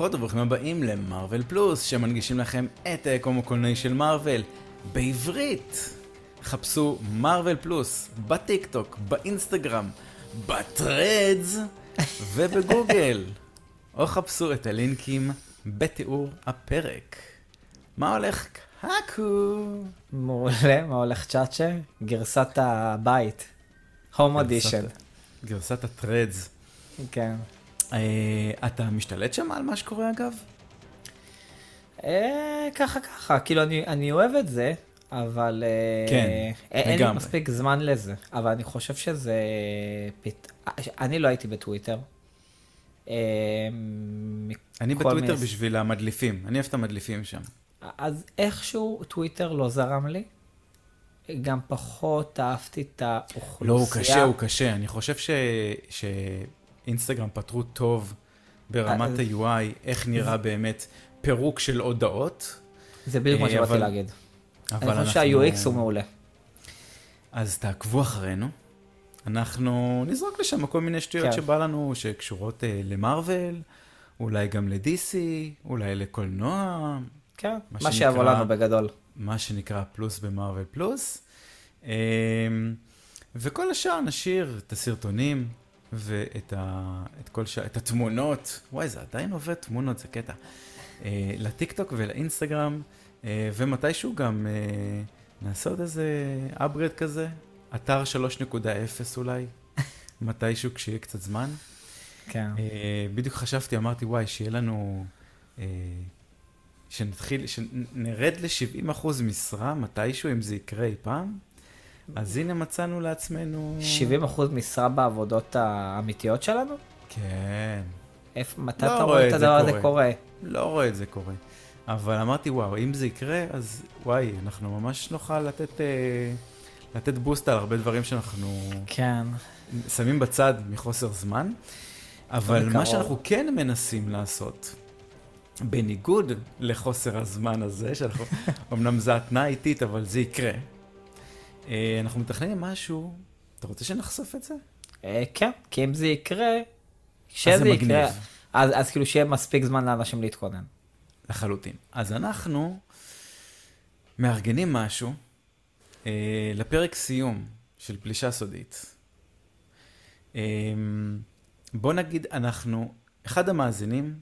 ברוכות וברוכים הבאים למרוויל פלוס, שמנגישים לכם את היקום הקולנועי של מארוול בעברית. חפשו מארוול פלוס בטיק טוק, באינסטגרם, בטרדס ובגוגל. או חפשו את הלינקים בתיאור הפרק. מה הולך קקו? מעולה, מה הולך צ'אצ'ה? גרסת הבית. הום אודישן. גרסת הטרדס. כן. אה, אתה משתלט שם על מה שקורה אגב? אה, ככה ככה, כאילו אני, אוהב את זה, אבל אה, כן, אין לי. מספיק זמן לזה. אבל אני חושב שזה... אני לא הייתי בטוויטר. אני בטוויטר בשביל המדליפים, אני אוהב את המדליפים שם. אז איכשהו טוויטר לא זרם לי. גם פחות אהבתי את האוכלוסייה. לא, הוא קשה, הוא קשה. אני חושב ש... שאינסטגרם פתרו טוב ברמת אה, ה-UI, איך נראה באמת פירוק של הודעות. זה בדיוק מה אה, שבאתי להגיד. אבל אני חושב אנחנו- שה-UX הוא מעולה. אז תעקבו אחרינו. אנחנו נזרוק לשם כל מיני שטויות כן. שבא לנו, שקשורות אה, למרוויל, אולי גם ל-DC, אולי לקולנוע, כן, מה מה שיבוא לנו בגדול. מה שנקרא פלוס במרוויל פלוס. אמ, וכל השאר נשאיר את הסרטונים ואת ה, את כל ש... את התמונות, וואי, זה עדיין עובד, תמונות זה קטע. אה, לטיקטוק ולאינסטגרם, אה, ומתישהו גם אה, נעשה עוד איזה upgrade כזה, אתר 3.0 אולי, מתישהו כשיהיה קצת זמן. כן. בדיוק חשבתי, אמרתי, וואי, שיהיה לנו... שנתחיל, שנרד ל-70% משרה מתישהו, אם זה יקרה אי פעם. אז הנה מצאנו לעצמנו... 70 אחוז משרה בעבודות האמיתיות שלנו? כן. איפה, מתי לא אתה רואה את הדבר הזה קורה. לא רואה את זה קורה. אבל אמרתי, וואו, אם זה יקרה, אז וואי, אנחנו ממש נוכל לתת, אה, לתת בוסט על הרבה דברים שאנחנו כן. שמים בצד מחוסר זמן. אבל. מה שאנחנו כן מנסים לעשות, בניגוד לחוסר הזמן הזה, שאנחנו, אמנם זה התנאה איטית, אבל זה יקרה, אנחנו מתכננים משהו, אתה רוצה שנחשוף את זה? אה, כן, כי אם זה יקרה, כשזה זה יקרה. אז אז כאילו שיהיה מספיק זמן לאנשים להתכונן. לחלוטין. אז אנחנו מארגנים משהו אה, לפרק סיום של פלישה סודית. אה, בוא נגיד, אנחנו, אחד המאזינים,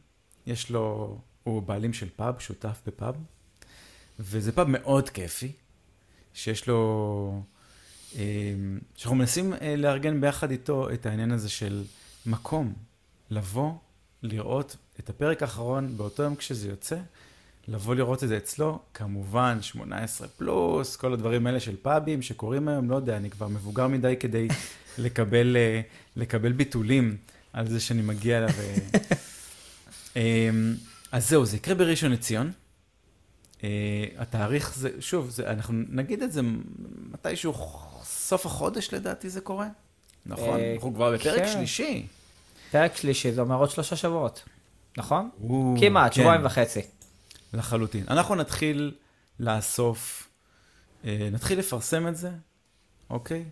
יש לו, הוא בעלים של פאב, שותף בפאב, וזה פאב מאוד כיפי, שיש לו, אה, שאנחנו מנסים אה, לארגן ביחד איתו את העניין הזה של מקום, לבוא, לראות את הפרק האחרון באותו יום כשזה יוצא, לבוא לראות את זה אצלו, כמובן 18 פלוס, כל הדברים האלה של פאבים שקורים היום, לא יודע, אני כבר מבוגר מדי כדי לקבל, אה, לקבל ביטולים על זה שאני מגיע אליו. אז זהו, זה יקרה בראשון לציון. אה, התאריך זה, שוב, זה, אנחנו נגיד את זה מתישהו, סוף החודש לדעתי זה קורה. נכון? אה, אנחנו כבר בפרק כן. שלישי. פרק שלישי זה אומר עוד שלושה שבועות, נכון? כמעט, כן. שבועיים וחצי. לחלוטין. אנחנו נתחיל לאסוף, אה, נתחיל לפרסם את זה, אוקיי?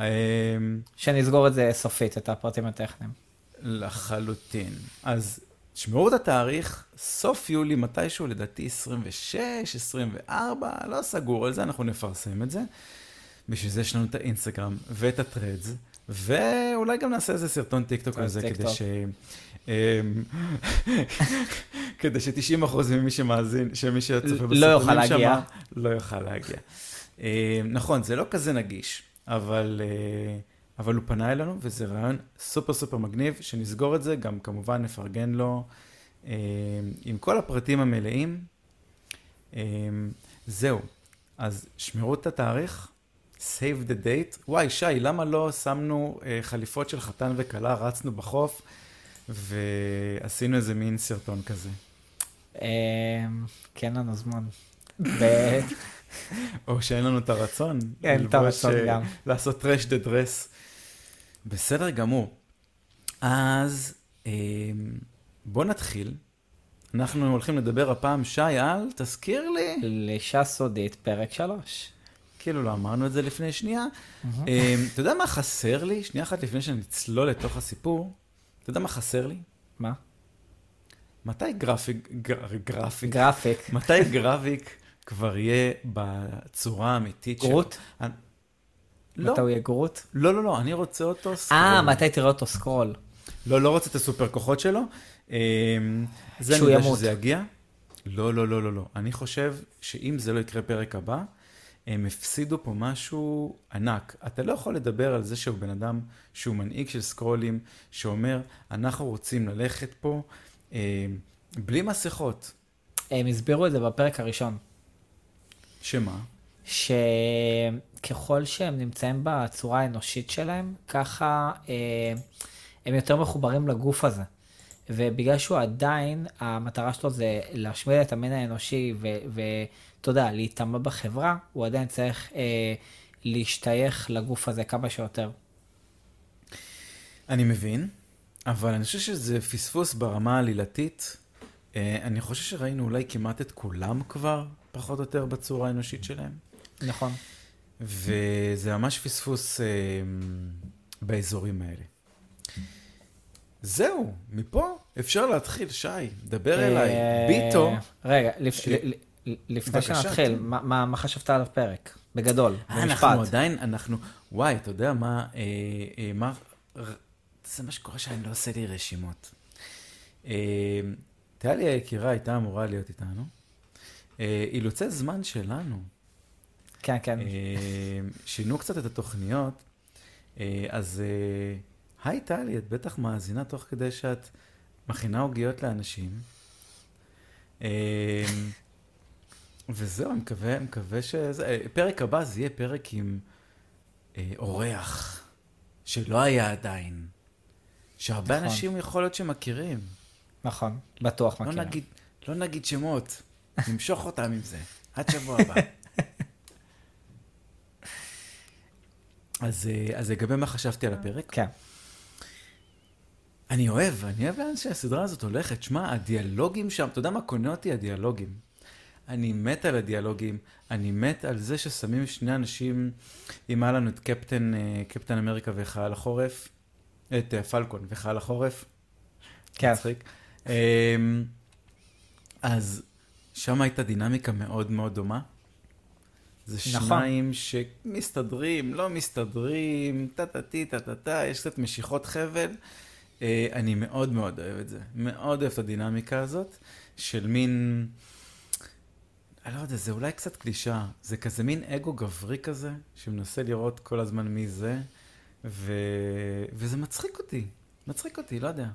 אה, שנסגור את זה סופית, את הפרטים הטכניים. לחלוטין. אז שמרו את התאריך, סוף יולי, מתישהו, לדעתי 26, 24, לא סגור על זה, אנחנו נפרסם את זה. בשביל זה יש לנו את האינסטגרם ואת הטרדס, ואולי גם נעשה איזה סרטון טיקטוק על זה, כדי. ש... אמ, כדי ש-90% ממי שמאזין, שמי שצופה לא בסרטונים יוכל להגיע. לא יוכל להגיע. אמ, נכון, זה לא כזה נגיש, אבל, אה, אבל הוא פנה אלינו, וזה רעיון סופר סופר מגניב, שנסגור את זה, גם כמובן נפרגן לו אמ, עם כל הפרטים המלאים. אמ, זהו, אז שמרו את התאריך, save the date. וואי, שי, למה לא שמנו אה, חליפות של חתן וכלה, רצנו בחוף, ועשינו איזה מין סרטון כזה. אה, כן לנו זמן. או שאין לנו את הרצון. אין את הרצון אה, גם. לעשות טרש דה דרס. בסדר גמור. אז אה, בוא נתחיל. אנחנו הולכים לדבר הפעם, שי, על, תזכיר לי. פלישה סודית, פרק שלוש. כאילו לא אמרנו את זה לפני שנייה. אה, אתה יודע מה חסר לי? שנייה אחת לפני שנצלול לתוך הסיפור. אתה יודע מה חסר לי? מה? מתי גרביק, גר, גרביק, גרביק. מתי גרביק כבר יהיה בצורה האמיתית שלו? גרוט? לא, מתי הוא יהיה גרוט? לא, לא, לא, אני רוצה אותו סקרול. אה, מתי תראה אותו סקרול? לא, לא רוצה את הסופר כוחות שלו. אמ, זה שהוא אני יודע ימות. שזה יגיע. לא, לא, לא, לא, לא. אני חושב שאם זה לא יקרה פרק הבא, הם הפסידו פה משהו ענק. אתה לא יכול לדבר על זה שהוא בן אדם שהוא מנהיג של סקרולים, שאומר, אנחנו רוצים ללכת פה אמ, בלי מסכות. הם הסבירו את זה בפרק הראשון, שמה? שככל שהם נמצאים בצורה האנושית שלהם, ככה אה, הם יותר מחוברים לגוף הזה. ובגלל שהוא עדיין, המטרה שלו זה להשמיד את המין האנושי ואתה יודע, להיטמע בחברה, הוא עדיין צריך אה, להשתייך לגוף הזה כמה שיותר. אני מבין, אבל אני חושב שזה פספוס ברמה העלילתית. אה, אני חושב שראינו אולי כמעט את כולם כבר, פחות או יותר, בצורה האנושית שלהם. נכון. וזה ממש פספוס אה, באזורים האלה. זהו, מפה אפשר להתחיל, שי, דבר אליי. אה, ביטו, רגע, לפ- ש- לפני שנתחיל, כן. מה- מה מה חשבת על הפרק? בגדול, אה, במשפט. אנחנו עדיין, אנחנו, וואי, אתה יודע מה, אה, אה, מה, זה מה שקורה שאני לא עושה לי רשימות. אה, טליה היקירה הייתה אמורה להיות איתנו. אה, אילוצי זמן שלנו. כן, כן. אה, שינו קצת את התוכניות, אה, אז אה, היי טלי, את בטח מאזינה תוך כדי שאת מכינה עוגיות לאנשים. וזהו, אני מקווה, אני מקווה שזה... פרק הבא זה יהיה פרק עם אורח, שלא היה עדיין. שהרבה נכון. אנשים יכול להיות שמכירים. נכון, בטוח לא מכיר. נגיד, לא נגיד שמות, נמשוך אותם עם זה, עד שבוע הבא. אז, אה, אז לגבי מה חשבתי על הפרק, כן. אני אוהב, אני אוהב לאן שהסדרה הזאת הולכת. שמע, הדיאלוגים שם, אתה יודע מה קונה אותי? הדיאלוגים. אני מת על הדיאלוגים, אני מת על זה ששמים שני אנשים, אם היה לנו את קפטן, אה, קפטן אמריקה וחייל החורף, את אה, פלקון וחייל החורף, כן. מצחיק. אמ, אז שם הייתה דינמיקה מאוד מאוד דומה. זה נכון. שניים שמסתדרים, לא מסתדרים, טה-טה-טי, טה-טה-טה, יש קצת משיכות חבל. אה, אני מאוד מאוד אוהב את זה. מאוד אוהב את הדינמיקה הזאת, של מין... אני לא יודע, זה אולי קצת קלישה. זה כזה מין אגו גברי כזה, שמנסה לראות כל הזמן מי זה, ו... וזה מצחיק אותי. מצחיק אותי, לא יודע.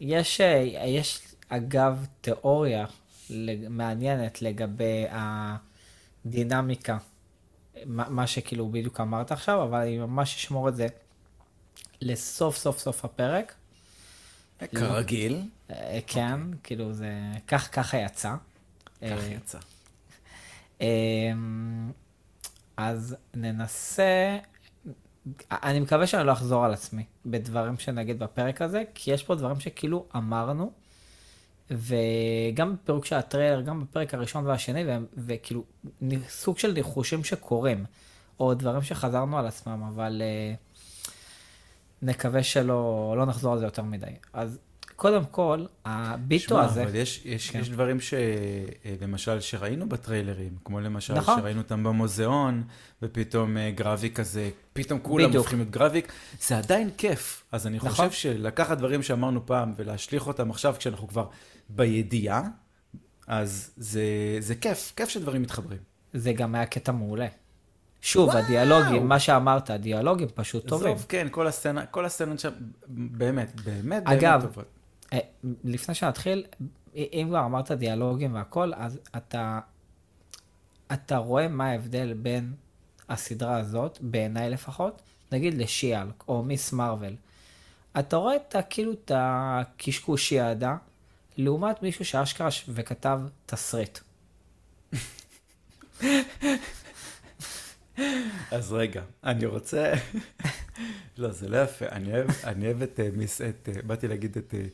יש, אה, יש אגב תיאוריה מעניינת לגבי הדינמיקה, מה, מה שכאילו בדיוק אמרת עכשיו, אבל אני ממש אשמור את זה לסוף סוף סוף הפרק. כרגיל. אה, כן, כאילו זה, כך ככה יצא. כך אה, יצא. אמ, אז ננסה, אני מקווה שאני לא אחזור על עצמי בדברים שנגיד בפרק הזה, כי יש פה דברים שכאילו אמרנו, וגם בפירוק של הטריילר, גם בפרק הראשון והשני, והם- וכאילו סוג של ניחושים שקורים, או דברים שחזרנו על עצמם, אבל אה, נקווה שלא לא נחזור על זה יותר מדי. אז קודם כל, הביטו שמע, הזה, אבל יש, יש, כן. יש דברים ש... אה, למשל, שראינו בטריילרים, כמו למשל, נכון. שראינו אותם במוזיאון, ופתאום אה, גרביק כזה, פתאום כולם בדיוק. הופכים להיות גרביק, זה עדיין כיף. אז אני נכון. חושב שלקחת דברים שאמרנו פעם ולהשליך אותם עכשיו, כשאנחנו כבר בידיעה, אז זה, זה כיף, כיף שדברים מתחברים. זה גם היה קטע מעולה. שוב, וואו. הדיאלוגים, מה שאמרת, הדיאלוגים פשוט טובים. עזוב, כן, כל הסצנה, כל הסצנות שם, באמת, באמת, אגב, באמת טובות. אה, לפני שנתחיל, אם כבר אמרת דיאלוגים והכל, אז אתה, אתה רואה מה ההבדל בין הסדרה הזאת, בעיניי לפחות, נגיד לשיאלק או מיס מרוויל. אתה רואה את כאילו את הקשקושי העדה, לעומת מישהו שאשכרה וכתב תסריט. אז רגע, אני רוצה... לא, זה לא יפה. אני אוהב, את אה, מיס... את, אה, באתי להגיד את אה,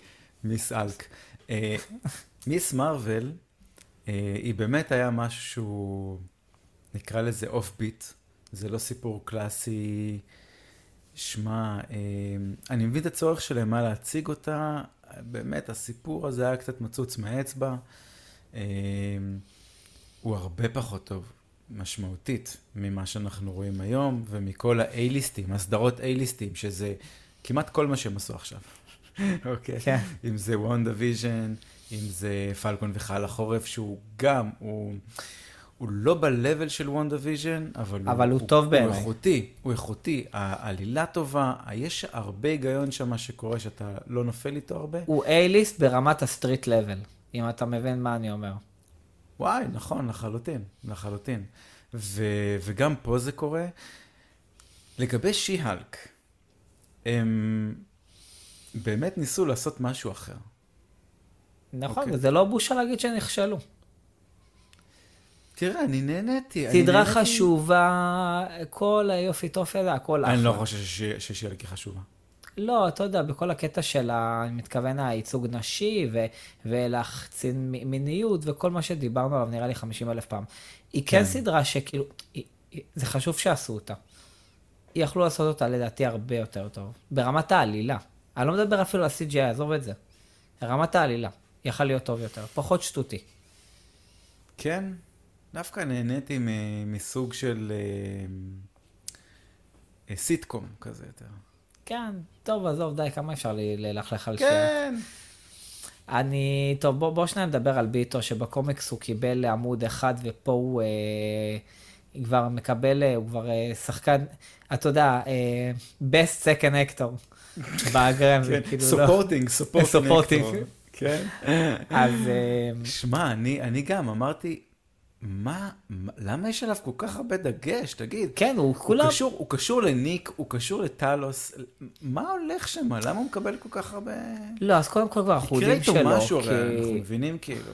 מיס אלק. אה, מיס מרוויל, אה, היא באמת היה משהו, נקרא לזה אוף ביט. זה לא סיפור קלאסי שמע, אה, אני מבין את הצורך שלהם מה להציג אותה, באמת, הסיפור הזה היה קצת מצוץ מהאצבע. הוא הרבה פחות טוב, משמעותית, ממה שאנחנו רואים היום, ומכל ה-A-ליסטים, הסדרות A-ליסטים, שזה כמעט כל מה שהם עשו עכשיו. אוקיי? כן. אם זה וונדה ויז'ן, אם זה פלקון וחייל החורף, שהוא גם, הוא, הוא לא ב-level של וונדה ויז'ן, אבל, אבל הוא, הוא טוב הוא בעיניי. איכותי, הוא איכותי. העלילה טובה, יש הרבה היגיון שם שקורה שאתה לא נופל איתו הרבה. הוא A-list ברמת ה street level, אם אתה מבין מה אני אומר. וואי, נכון, לחלוטין, לחלוטין. ו, וגם פה זה קורה. לגבי שי-הלק, הם באמת ניסו לעשות משהו אחר. נכון, אוקיי. וזה לא בושה להגיד שנכשלו. תראה, אני נהניתי. סדרה. חשובה, כל היופי טופי הזה, הכל אחלה. אני לא חושב שש- ששיאלק היא חשובה. לא, אתה יודע, בכל הקטע של, ה- אני מתכוון, הייצוג נשי, ו- ולהחצין מיניות, וכל מה שדיברנו עליו, נראה לי 50 אלף פעם. היא כן כן. סדרה שכאילו, היא- זה חשוב שעשו אותה. יכלו לעשות אותה לדעתי הרבה יותר טוב. ברמת העלילה. אני לא מדבר אפילו על ה-CGI, עזוב את זה. רמת העלילה. יכל להיות טוב יותר. פחות שטותי. כן, דווקא נהניתי מסוג של אה, אה, סיטקום כזה יותר. כן, טוב, עזוב, די, כמה אפשר ללכלך על שנייה. כן. אני, טוב, בוא, בוא שניה נדבר על ביטו, שבקומיקס הוא קיבל עמוד אחד, ופה הוא אה, כבר מקבל, אה, הוא כבר אה, שחקן, אתה יודע, אה, best second actor באגרם, זה כן, כאילו לא... סופורטינג, סופורטינג. Supporting. כן. אז אה, שמע, אני, אני גם אמרתי, מה, מה, למה יש עליו כל כך הרבה דגש? תגיד. כן, הוא הוא כולם, קשור, הוא קשור לניק, הוא קשור לטלוס, מה הולך שם? למה הוא מקבל כל כך הרבה... לא, אז קודם כל כבר אנחנו יקרה יודעים איתו שלא, משהו, הרי אנחנו כי, מבינים כאילו.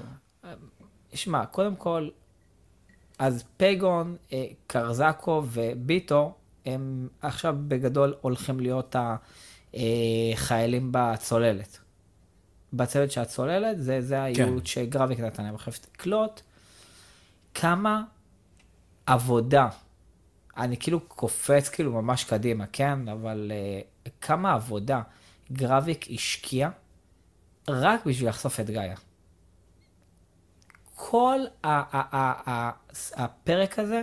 שמע, קודם כל, אז פייגון, אה, קרזקו וביטו, הם עכשיו בגדול הולכים להיות החיילים בצוללת. בצוות של הצוללת, זה, זה הייעוד שגרביק נתן להם. עכשיו תקלוט כמה עבודה, אני כאילו קופץ כאילו ממש קדימה, כן? אבל uh, כמה עבודה גרביק השקיע רק בשביל לחשוף את גאיה. כל ה- ה- ה- ה- הפרק הזה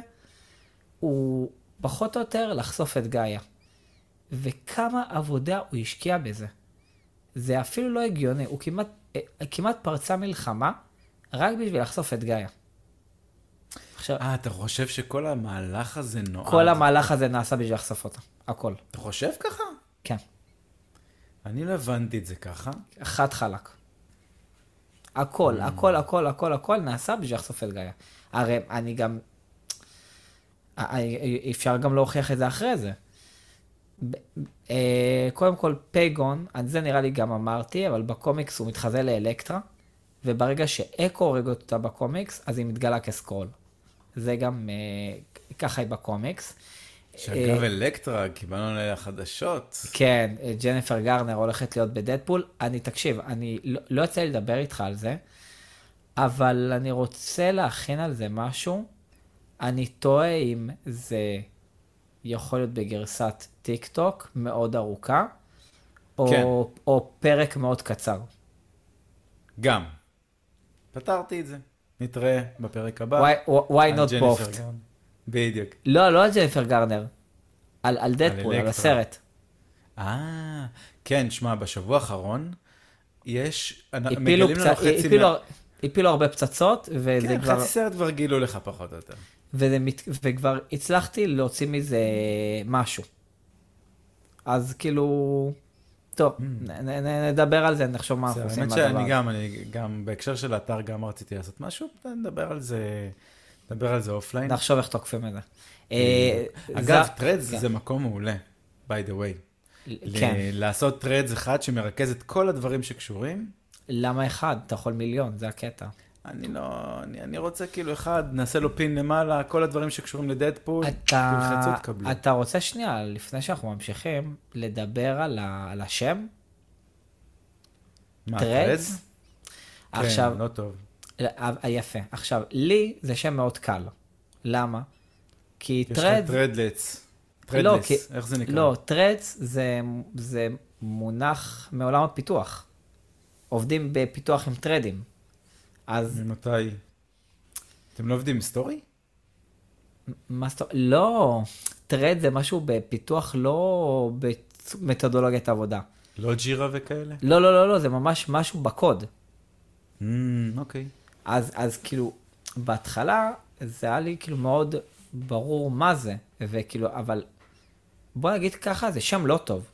הוא פחות או יותר לחשוף את גאיה. וכמה עבודה הוא השקיע בזה. זה אפילו לא הגיוני, הוא כמעט, אה, כמעט פרצה מלחמה רק בשביל לחשוף את גאיה. עכשיו, אה, אתה חושב שכל המהלך הזה נועד? כל המהלך הזה נעשה בשביל לחשוף אותה, הכל. אתה חושב ככה? כן, אני לא הבנתי את זה ככה. חד חלק. הכל, הכל, הכל, הכל, הכל נעשה בשביל לחשוף את גאיה. הרי אני גם... אה, אה, אפשר גם להוכיח את זה אחרי זה. אה, קודם כל, פייגון, על זה נראה לי גם אמרתי, אבל בקומיקס הוא מתחזה לאלקטרה, וברגע שאקו הורג אותה בקומיקס, אז היא מתגלה כסקרול. זה גם, אה, ככה היא בקומיקס. שאגב, אלקטרה, קיבלנו עליה חדשות. כן, אה, ג'ניפר גרנר הולכת להיות בדדפול. אני, תקשיב, אני לא, לא לי לדבר איתך על זה, אבל אני רוצה להכין על זה משהו. אני תוהה אם זה יכול להיות בגרסת טיק טוק מאוד ארוכה, או, כן. או פרק מאוד קצר. גם. פתרתי את זה. נתראה בפרק הבא. why, why על not both? בדיוק. לא, לא על ג'ניפר גרנר, על, על דדפול, על אלקטרה. הסרט. אה, כן, שמע, בשבוע האחרון יש... הפילו, פצ... הפילו, מה- הפילו הרבה פצצות, וזה כן, כבר... חצי סרט כבר גילו לך פחות או יותר. וזה מת... וכבר הצלחתי להוציא מזה משהו. אז כאילו, טוב, נ, נ, נ- נדבר על זה, נחשוב מה אנחנו עושים עם האמת. שאני גם, אני גם, בהקשר של האתר גם רציתי לעשות משהו, נדבר על זה, נדבר על זה offline. נחשוב איך תוקפים את זה. אה, אגב, Threads כן. זה מקום מעולה, by the way. כן, לעשות Threads אחד שמרכז את כל הדברים שקשורים. למה אחד? אתה יכול מיליון, זה הקטע. אני לא, אני, אני רוצה כאילו אחד, נעשה לו pin למעלה, כל הדברים שקשורים לדדפול, תלחצו, תקבלו. אתה רוצה שנייה, לפני שאנחנו ממשיכים, לדבר על, ה... על השם? מה, Threads? עכשיו, כן, לא טוב. אה, יפה. עכשיו, לי זה שם מאוד קל. למה? כי יש לך thread, threads, threadless, כי- איך זה נקרא? לא, threads זה, זה מונח מעולם הפיתוח. עובדים בפיתוח עם thread ים. אז ממתי? אתם לא עובדים עם סטורי? מה זאת אומרת? לא, טרד זה משהו בפיתוח לא במתודולוגיית עבודה. לא ג'ירה וכאלה? לא, לא, לא, לא, זה ממש משהו בקוד. Mm, אוקיי. אז, אז כאילו, בהתחלה זה היה לי כאילו מאוד ברור מה זה, וכאילו, אבל בוא נגיד ככה, זה שם לא טוב.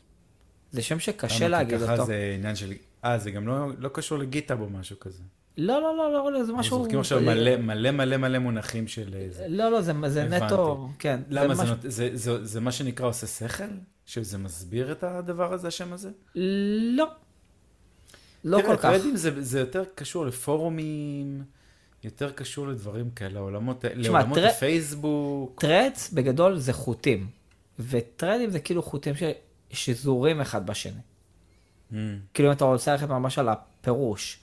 זה שם שקשה? להגיד כי ככה אותו. זה עניין של... אה, זה גם לא, לא קשור לגיטאב או משהו כזה. לא, לא, לא, לא, לא, זה משהו... זורקים עכשיו מלא מלא מלא מלא מונחים של... אה, זה. לא, לא, זה, זה. נטו, כן. למה זה, משהו- נות... זה, זה, זה מה שנקרא עושה שכל? שזה מסביר את הדבר הזה, השם הזה? לא. לא תראה, כל כך. טרדים זה, זה יותר קשור לפורומים, יותר קשור לדברים כאלה, לעולמות, לעולמות טר- הפייסבוק. טרדס בגדול זה חוטים, וטרדים זה כאילו חוטים ש... שזורים אחד בשני. Mm. כאילו אם אתה רוצה ללכת ממש על הפירוש,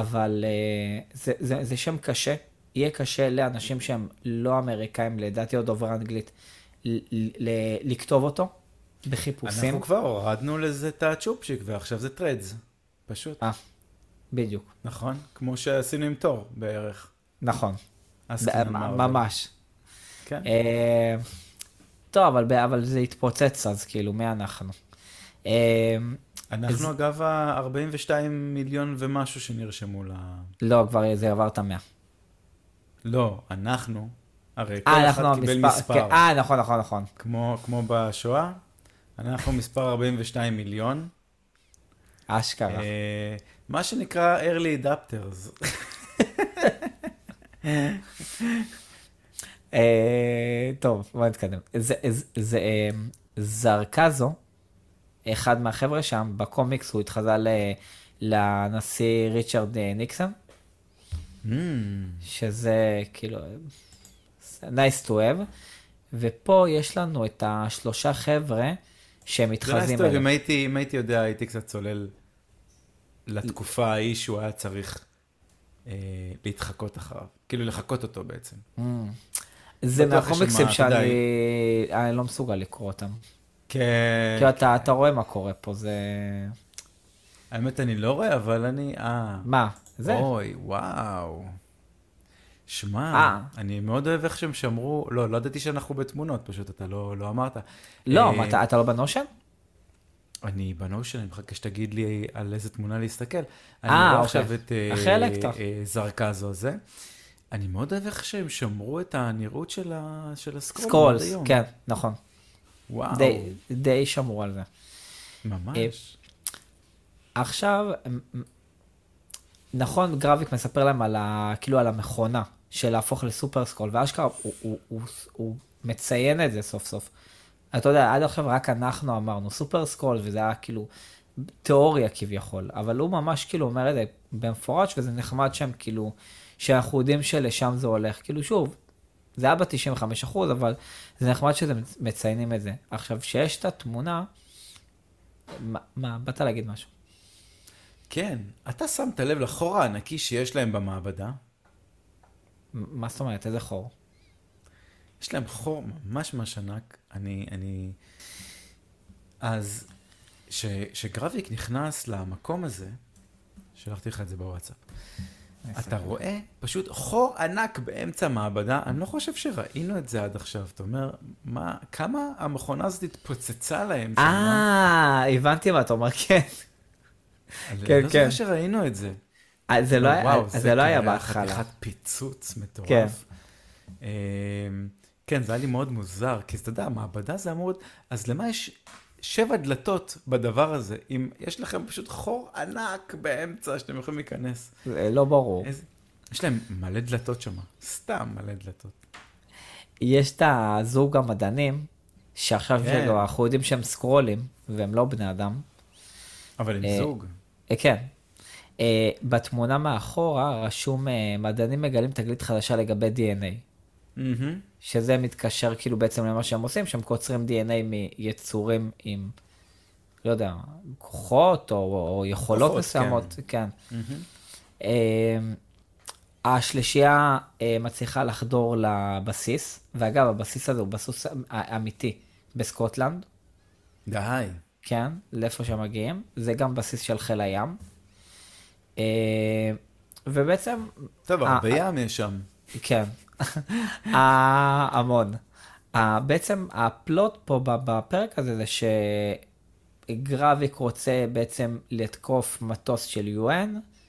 אבל uh, זה, זה, זה שם קשה, יהיה קשה לאנשים שהם לא אמריקאים, לדעתי עוד דובר אנגלית, ל- ל- לכתוב אותו בחיפושים. אנחנו כבר הורדנו לזה את הצ'ופצ'יק, ועכשיו זה טרדס. פשוט, אה, בדיוק, נכון? כמו שעשינו עם תור בערך. נכון, ממש. כן. אה, טוב, אבל, אבל זה התפוצץ אז, כאילו, מי אנחנו? אה, אנחנו אז- אגב ה-42 מיליון ומשהו שנרשמו ל... לא, כבר זה עבר את המאה. לא, אנחנו. הרי כל אה, אחד קיבל מספר. כן, אה, נכון, נכון, נכון. כמו, כמו בשואה, אנחנו מספר 42 מיליון. אשכרה. אה, מה שנקרא early adapters. אה, טוב, בוא נתקדם. זה, זה, זה אה, זרקזו, אחד מהחבר'ה שם, בקומיקס הוא התחזה ל, לנשיא ריצ'רד אה, ניקסון, Mm, שזה כאילו, nice to have, ופה יש לנו את השלושה חבר'ה שהם זה מתחזים טוב, אליהם. אם הייתי, אם הייתי יודע, הייתי קצת צולל לתקופה ההיא שהוא היה צריך אה, להתחקות אחריו. כאילו לחקות אותו בעצם. Mm. זה מהקומיקסים שאני אני לא מסוגל לקרוא אותם. כן. כי אתה, אתה רואה מה קורה פה, זה... האמת, אני לא רואה, אבל אני... אה. מה? זה? אוי, וואו. שמע, אה. אני מאוד אוהב איך שהם שמרו, לא, לא ידעתי שאנחנו בתמונות, פשוט אתה לא, לא אמרת. לא, אה, אתה, אתה לא בנושן? אני ב Notion, אני מחכה שתגיד לי על איזה תמונה להסתכל. אני אה, רואה אוקיי. עכשיו את אה, אחרי אלקטרה. אה, זרקזו הזה. אני מאוד אוהב איך שהם שמרו את הנראות של, ה, של הסקרול. סקרולס. כן, נכון. וואו, די, די שמרו על זה. ממש. עכשיו, מ- נכון, גרביק מספר להם על ה... כאילו על המכונה של להפוך לסופר סקרול, ואשכרה הוא, הוא, הוא, הוא מציין את זה סוף סוף. אתה יודע, עד עכשיו רק אנחנו אמרנו סופר סקרול, וזה היה כאילו תיאוריה כביכול, אבל הוא ממש כאילו אומר את זה במפורש, וזה נחמד שם כאילו, שאנחנו יודעים שלשם זה הולך. כאילו שוב, זה היה ב-95 אחוז, אבל זה נחמד שזה מציינים את זה. עכשיו, שיש את התמונה, מה, מה, באת להגיד משהו? כן, אתה שמת לב לחור הענקי שיש להם במעבדה? מה זאת אומרת? איזה חור? יש להם חור ממש ממש ענק. אני, אני... אז כשגרביק נכנס למקום הזה, שלחתי לך את זה בוואטסאפ, אתה רואה פשוט חור ענק באמצע המעבדה, אני לא חושב שראינו את זה עד עכשיו. אתה אומר, מה, כמה המכונה הזאת התפוצצה להם שם? אה, הבנתי מה אתה אומר, כן. כן, לא כן. זוכר שראינו את זה. אז זה לא היה- וואו, זה לא היה בהתחלה. חתיכת פיצוץ מטורף. כן. אמ, כן, זה היה לי מאוד מוזר, כי אתה יודע, מעבדה זה אמור... אז למה יש שבע דלתות בדבר הזה, אם יש לכם פשוט חור ענק באמצע שאתם יכולים להיכנס? זה לא ברור. איזה... יש להם מלא דלתות שם, סתם מלא דלתות. יש את הזוג המדענים, שעכשיו כן. כאילו, אנחנו יודעים שהם סקרולים, והם לא בני אדם. אבל עם אה, זוג. אה, כן. אה, בתמונה מאחורה רשום, אה, מדענים מגלים תגלית חדשה לגבי DNA. מהמם. שזה מתקשר כאילו בעצם למה שהם עושים, שהם קוצרים DNA מיצורים עם, לא יודע, כוחות או, או יכולות כוחות, מסוימות, כן. מהמם. אה, השלישייה אה, מצליחה לחדור לבסיס, ואגב, הבסיס הזה הוא בסיס אמיתי. בסקוטלנד, די. כן, לאיפה שהם מגיעים. זה גם בסיס של חיל הים. אה, ובעצם, טוב, אה, הרבה אה. ים יש שם. כן, המון. ה- בעצם הפלוט פה בפרק הזה זה שגרביק רוצה בעצם לתקוף מטוס של UN,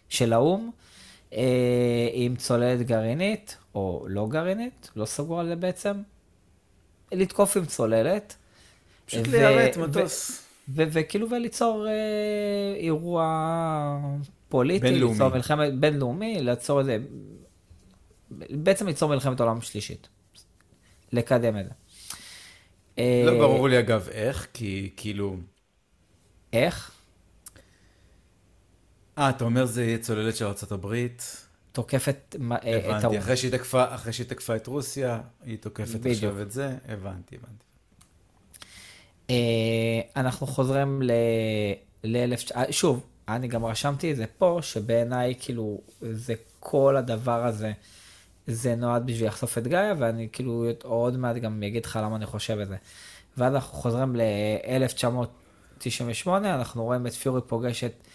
של האו"ם, אה, עם צוללת גרעינית, או לא גרעינית, לא סגור על זה בעצם, לתקוף עם צוללת. פשוט ו- ליירט מטוס. וכאילו וליצור אה, אירוע פוליטי, בינלאומי. ליצור מלחמת בינלאומי, ליצור איזה, בעצם ליצור מלחמת עולם שלישית. לקדם את זה. אה, לא ברור לי אגב איך, כי כאילו... איך? אה, אתה אומר זה יהיה צוללת של ארה"ב? תוקפת אה, את הבנתי, האו"ם. אחרי שהיא תקפה, אחרי שהיא תקפה את רוסיה, היא תוקפת בדיוק. עכשיו את זה, הבנתי, הבנתי. אה, אנחנו חוזרים ל... לאלף... אה, שוב, אני גם רשמתי את זה פה, שבעיניי כאילו זה כל הדבר הזה, זה נועד בשביל לחשוף את גאיה, ואני כאילו עוד מעט גם אגיד לך למה אני חושב את זה. ואז אנחנו חוזרים ל-1998, אנחנו רואים את פיורי פוגש את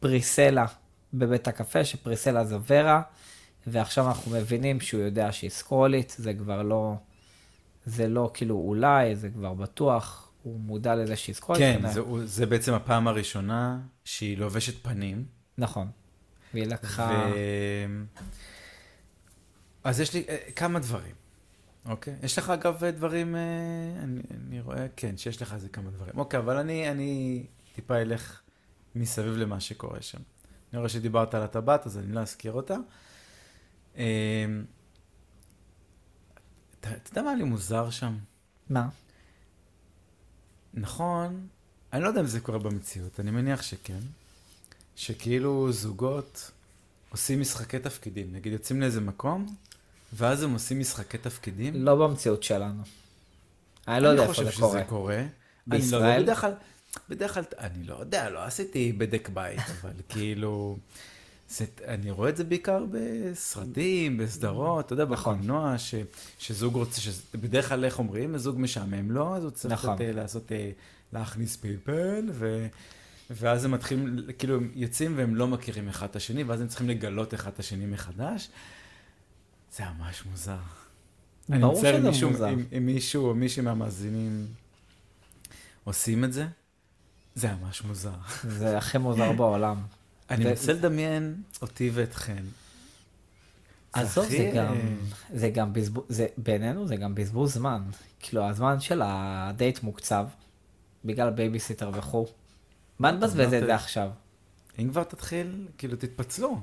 פריסלה בבית הקפה, שפריסלה זו ורה, ועכשיו אנחנו מבינים שהוא יודע שהיא סקרולית, זה כבר לא, זה לא כאילו אולי, זה כבר בטוח, הוא מודע לזה שהיא סקרולית. כן. זה, זה בעצם הפעם הראשונה שהיא לובשת פנים. נכון. והיא לקחה... ו... אז יש לי אה, כמה דברים, אוקיי? יש לך אגב דברים, אה, אני, אני רואה, כן, שיש לך איזה כמה דברים. אוקיי, אבל אני, אני טיפה אלך מסביב למה שקורה שם. אני רואה שדיברת על הטבעת, אז אני לא אזכיר אותה. אה, אתה אתה יודע מה היה לי מוזר שם? מה? נכון, אני לא יודע אם זה קורה במציאות, אני מניח שכן. שכאילו זוגות עושים משחקי תפקידים, נגיד יוצאים לאיזה מקום, ואז הם עושים משחקי תפקידים. לא במציאות שלנו. אני לא יודע איפה אני זה חושב קורה. שזה קורה. אני לא בישראל? יודע, בדרך כלל, בדרך כלל, אני לא יודע, לא עשיתי בדק בית, אבל כאילו, זה, אני רואה את זה בעיקר בסרטים, בסדרות, אתה יודע, נכון. בקולנוע, ש, שזוג רוצה, שבדרך כלל, איך אומרים, זוג משעמם לו, אז הוא צריך נכון. נכון. לעשות, אה, להכניס פלפל, ו... ואז הם מתחילים, כאילו, הם יוצאים והם לא מכירים אחד את השני, ואז הם צריכים לגלות אחד את השני מחדש. זה ממש מוזר. אני מצטער אם מישהו-. אם, אם מישהו או מישהי מהמאזינים עושים את זה, זה ממש מוזר. זה הכי מוזר בעולם. אני מנסה לדמיין אותי ואתכן. עזוב, זה גם, אה, זה גם בזבוז, זה, בינינו זה גם בזבוז זמן. כאילו, הזמן של הדייט מוקצב, בגלל בייביסיטר וכו'. מה נבזבז את אמרת- זה עכשיו? אם כבר תתחיל, כאילו, תתפצלו.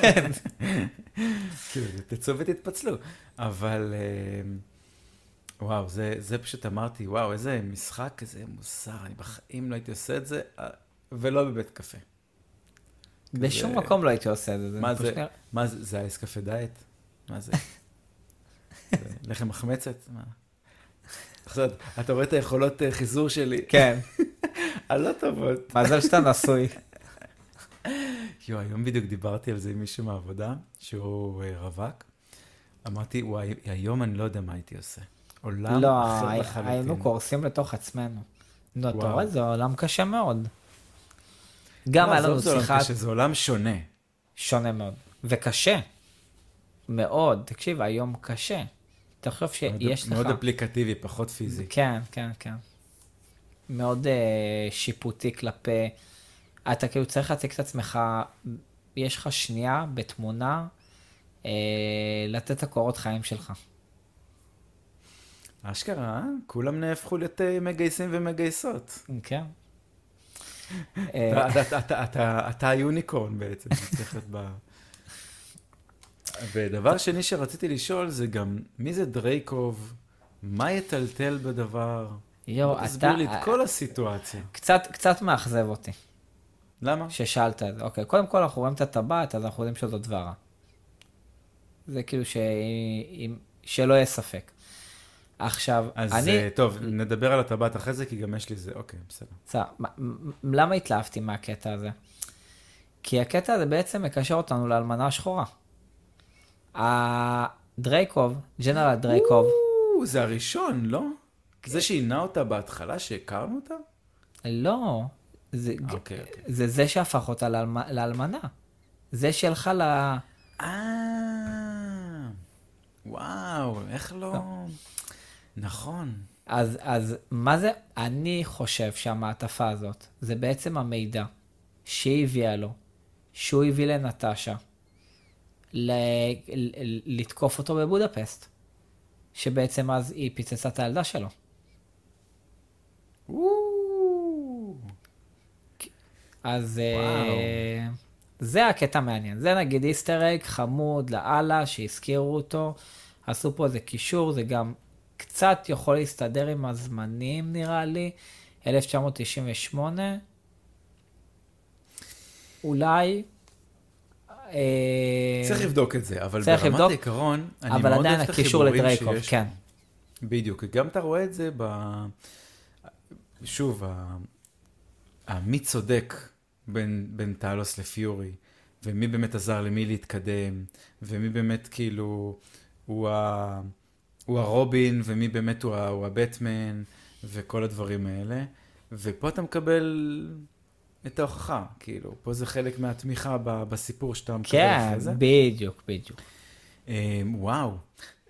כן. כאילו, תצאו ותתפצלו. אבל, אה, וואו, זה, זה פשוט אמרתי, וואו, איזה משחק, איזה מוזר, אני בחיים לא הייתי עושה את זה, אה, ולא בבית קפה. בשום כזה- מקום לא הייתי עושה את זה. מה פשוט זה? נראה- מה זה, זה האייס קפה דיאט? מה זה? זה לחם מחמצת? מה? עכשיו, אתה רואה את היכולות אה, חיזור שלי, כן, הלא טובות. מזל שאתה נשוי. יואו, היום בדיוק דיברתי על זה עם מישהו מהעבודה, שהוא אה, רווק. אמרתי, וואי, היום אני לא יודע מה הייתי עושה. עולם לא, אחר הי- לחלוטין. היינו קורסים לתוך עצמנו. נו, אתה. רואה, זה עולם קשה מאוד. גם לא, היה לנו שיחה זה עולם שונה. שונה מאוד. וקשה. מאוד. תקשיב, היום קשה. תחשוב שיש לך... מאוד אפליקטיבי, פחות פיזי. כן, כן, כן. מאוד אה, שיפוטי כלפי... אתה כאילו צריך להציג את עצמך, יש לך שנייה בתמונה, אה, לתת את הקורות חיים שלך. אשכרה, אה? כולם נהפכו להיות אה, מגייסים ומגייסות. כן. אתה- היוניקורן בעצם, צריך להיות ב... ודבר שני שרציתי לשאול זה גם, מי זה דרייקוב? מה יטלטל בדבר? יואו, אתה... תסביר לי את כל הסיטואציה. קצת, קצת מאכזב אותי למה? ששאלת את זה. אוקיי, קודם כל אנחנו רואים את הטבעת, אז אנחנו יודעים שזאת דברה. זה כאילו ש... שלא יהיה ספק. עכשיו, אז אני... אה, טוב, נדבר על הטבעת אחרי זה, כי גם יש לי זה, אוקיי, בסדר. בסדר, למה התלהבתי מהקטע הזה? כי הקטע הזה בעצם מקשר אותנו לאלמנה השחורה. הדרייקוב, ג'נרל דרייקוב, זה הראשון, לא? זה שעינה אותה בהתחלה, שהכרנו אותה? לא, זה, אוקיי, אוקיי. זה זה שהפך אותה לאלמ- לאלמנה. זה שהלכה ל... אה, וואו, איך לא... נכון. אז, אז מה זה? אני חושב שהמעטפה הזאת, זה בעצם המידע שהיא הביאה לו, שהוא הביא לנטשה, ל- ל- לתקוף אותו בבודפסט, שבעצם אז היא פיצצה את הילדה שלו. וואו. אז. אה, זה הקטע מעניין. זה נגיד איסטר אג חמוד לאללה שהזכירו אותו. עשו פה איזה קישור, זה גם קצת יכול להסתדר עם הזמנים נראה לי. 1998. אולי. אה, צריך לבדוק את זה, אבל ברמת לבדוק, העיקרון, אני אבל מאוד עדיין אוהב את הקישור החיבורים לדרייקוב, שיש. כן. בדיוק, גם אתה רואה את זה ב... שוב, ה... המי צודק בין, בין טאלוס לפיורי, ומי באמת עזר למי להתקדם, ומי באמת כאילו הוא, ה... הוא הרובין, ומי באמת הוא, ה... הוא הבטמן, וכל הדברים האלה. ופה אתה מקבל את ההוכחה, כאילו, פה זה חלק מהתמיכה ב... בסיפור שאתה מקבל כן, אחרי זה. בדיוק, בדיוק. אה, וואו.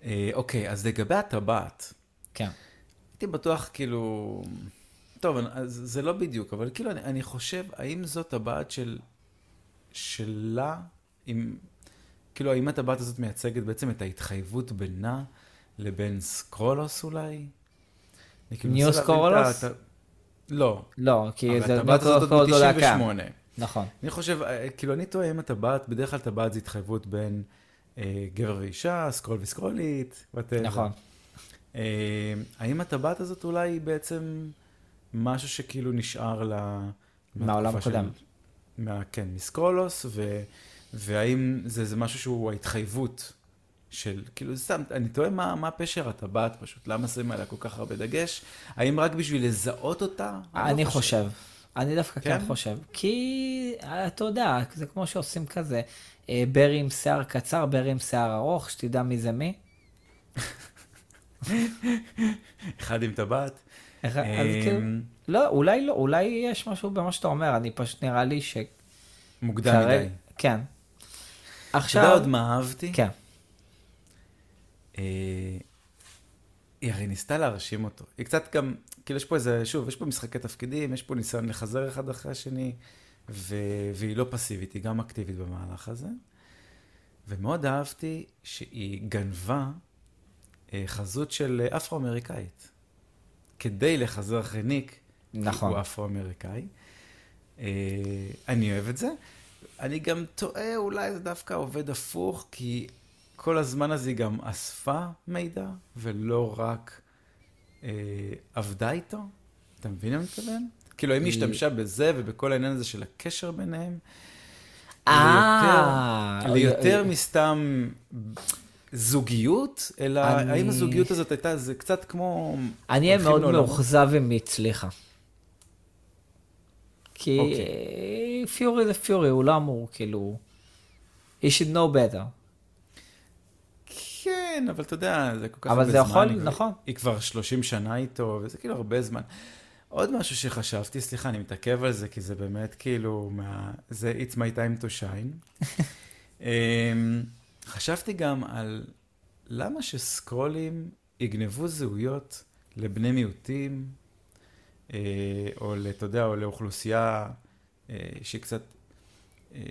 אה, אוקיי, אז לגבי הטבעת, כן. הייתי בטוח כאילו... טוב, אז זה לא בדיוק, אבל כאילו אני, אני חושב, האם זאת טבעת של... שלה, אם... כאילו, האם הטבעת הזאת מייצגת בעצם את ההתחייבות בינה לבין סקרולוס אולי? כאילו ניו את ה- סקרולוס? את ה- לא, לא, כי זה הטבעת הזאת עוד לא היה עוד קיים. ב-98. נכון. אני חושב, אה, כאילו, אני טועה אם הטבעת, בדרך כלל טבעת זה התחייבות בין אה, גבר ואישה, סקרול וסקרולית, whatever. נכון. אה, האם הטבעת הזאת אולי בעצם משהו שכאילו נשאר לה... מהעולם מהתקופה של- הקודם. מה, כן, מסקרולוס, ו, והאם זה, זה משהו שהוא ההתחייבות של, כאילו, סתם, אני תוהה מה, מה פשר הטבעת פשוט, למה שמים עליה כל כך הרבה דגש? האם רק בשביל לזהות אותה? אני לא חושב. אני דווקא כן כן? חושב. כי, אתה יודע, זה כמו שעושים כזה, אה, ברי עם שיער קצר, ברי עם שיער ארוך, שתדע מי זה מי. אחד עם טבעת. איך- אז כאילו, אמ, לא, אולי לא, אולי יש משהו במה שאתה אומר, אני פשוט נראה לי ש... מוקדם מדי. כן. אתה עכשיו... יודע עוד מה אהבתי? כן. אה, היא הרי ניסתה להרשים אותו. היא קצת גם, כאילו יש פה איזה, שוב, יש פה משחקי תפקידים, יש פה ניסיון לחזר אחד אחרי השני, ו... והיא לא פסיבית, היא גם אקטיבית במהלך הזה. ומאוד אהבתי שהיא גנבה אה, חזות של אה, אפרו-אמריקאית. כדי לחזר אחרי ניק, נכון. הוא אפרו-אמריקאי. אה, אני אוהב את זה. אני גם תוהה, אולי זה דווקא עובד הפוך, כי כל הזמן הזה היא גם אספה מידע, ולא רק אה, עבדה איתו. אתה מבין מה אני מתכוון? כאילו, האם היא השתמשה בזה ובכל העניין הזה של הקשר ביניהם? אה, ליותר, ליותר מסתם זוגיות, אלא אני- האם הזוגיות הזאת הייתה, זה קצת כמו... אני אהיה מאוד. מאוכזב אם היא הצליחה. כי אוקיי. פיורי זה פיורי, הוא לא אמור, כאילו... he should know better. כן, אבל אתה יודע, זה כל כך אבל הרבה זה זמן. יכול- היא- נכון. היא כבר 30 שנה איתו, וזה כאילו הרבה זמן. עוד משהו שחשבתי, סליחה, אני מתעכב על זה, כי זה באמת כאילו, מה... זה It's my time to shine. אמ, חשבתי גם על למה שסקרולים יגנבו זהויות לבני מיעוטים, אה, או, אתה יודע, או לאוכלוסייה אה, שהיא קצת... אה,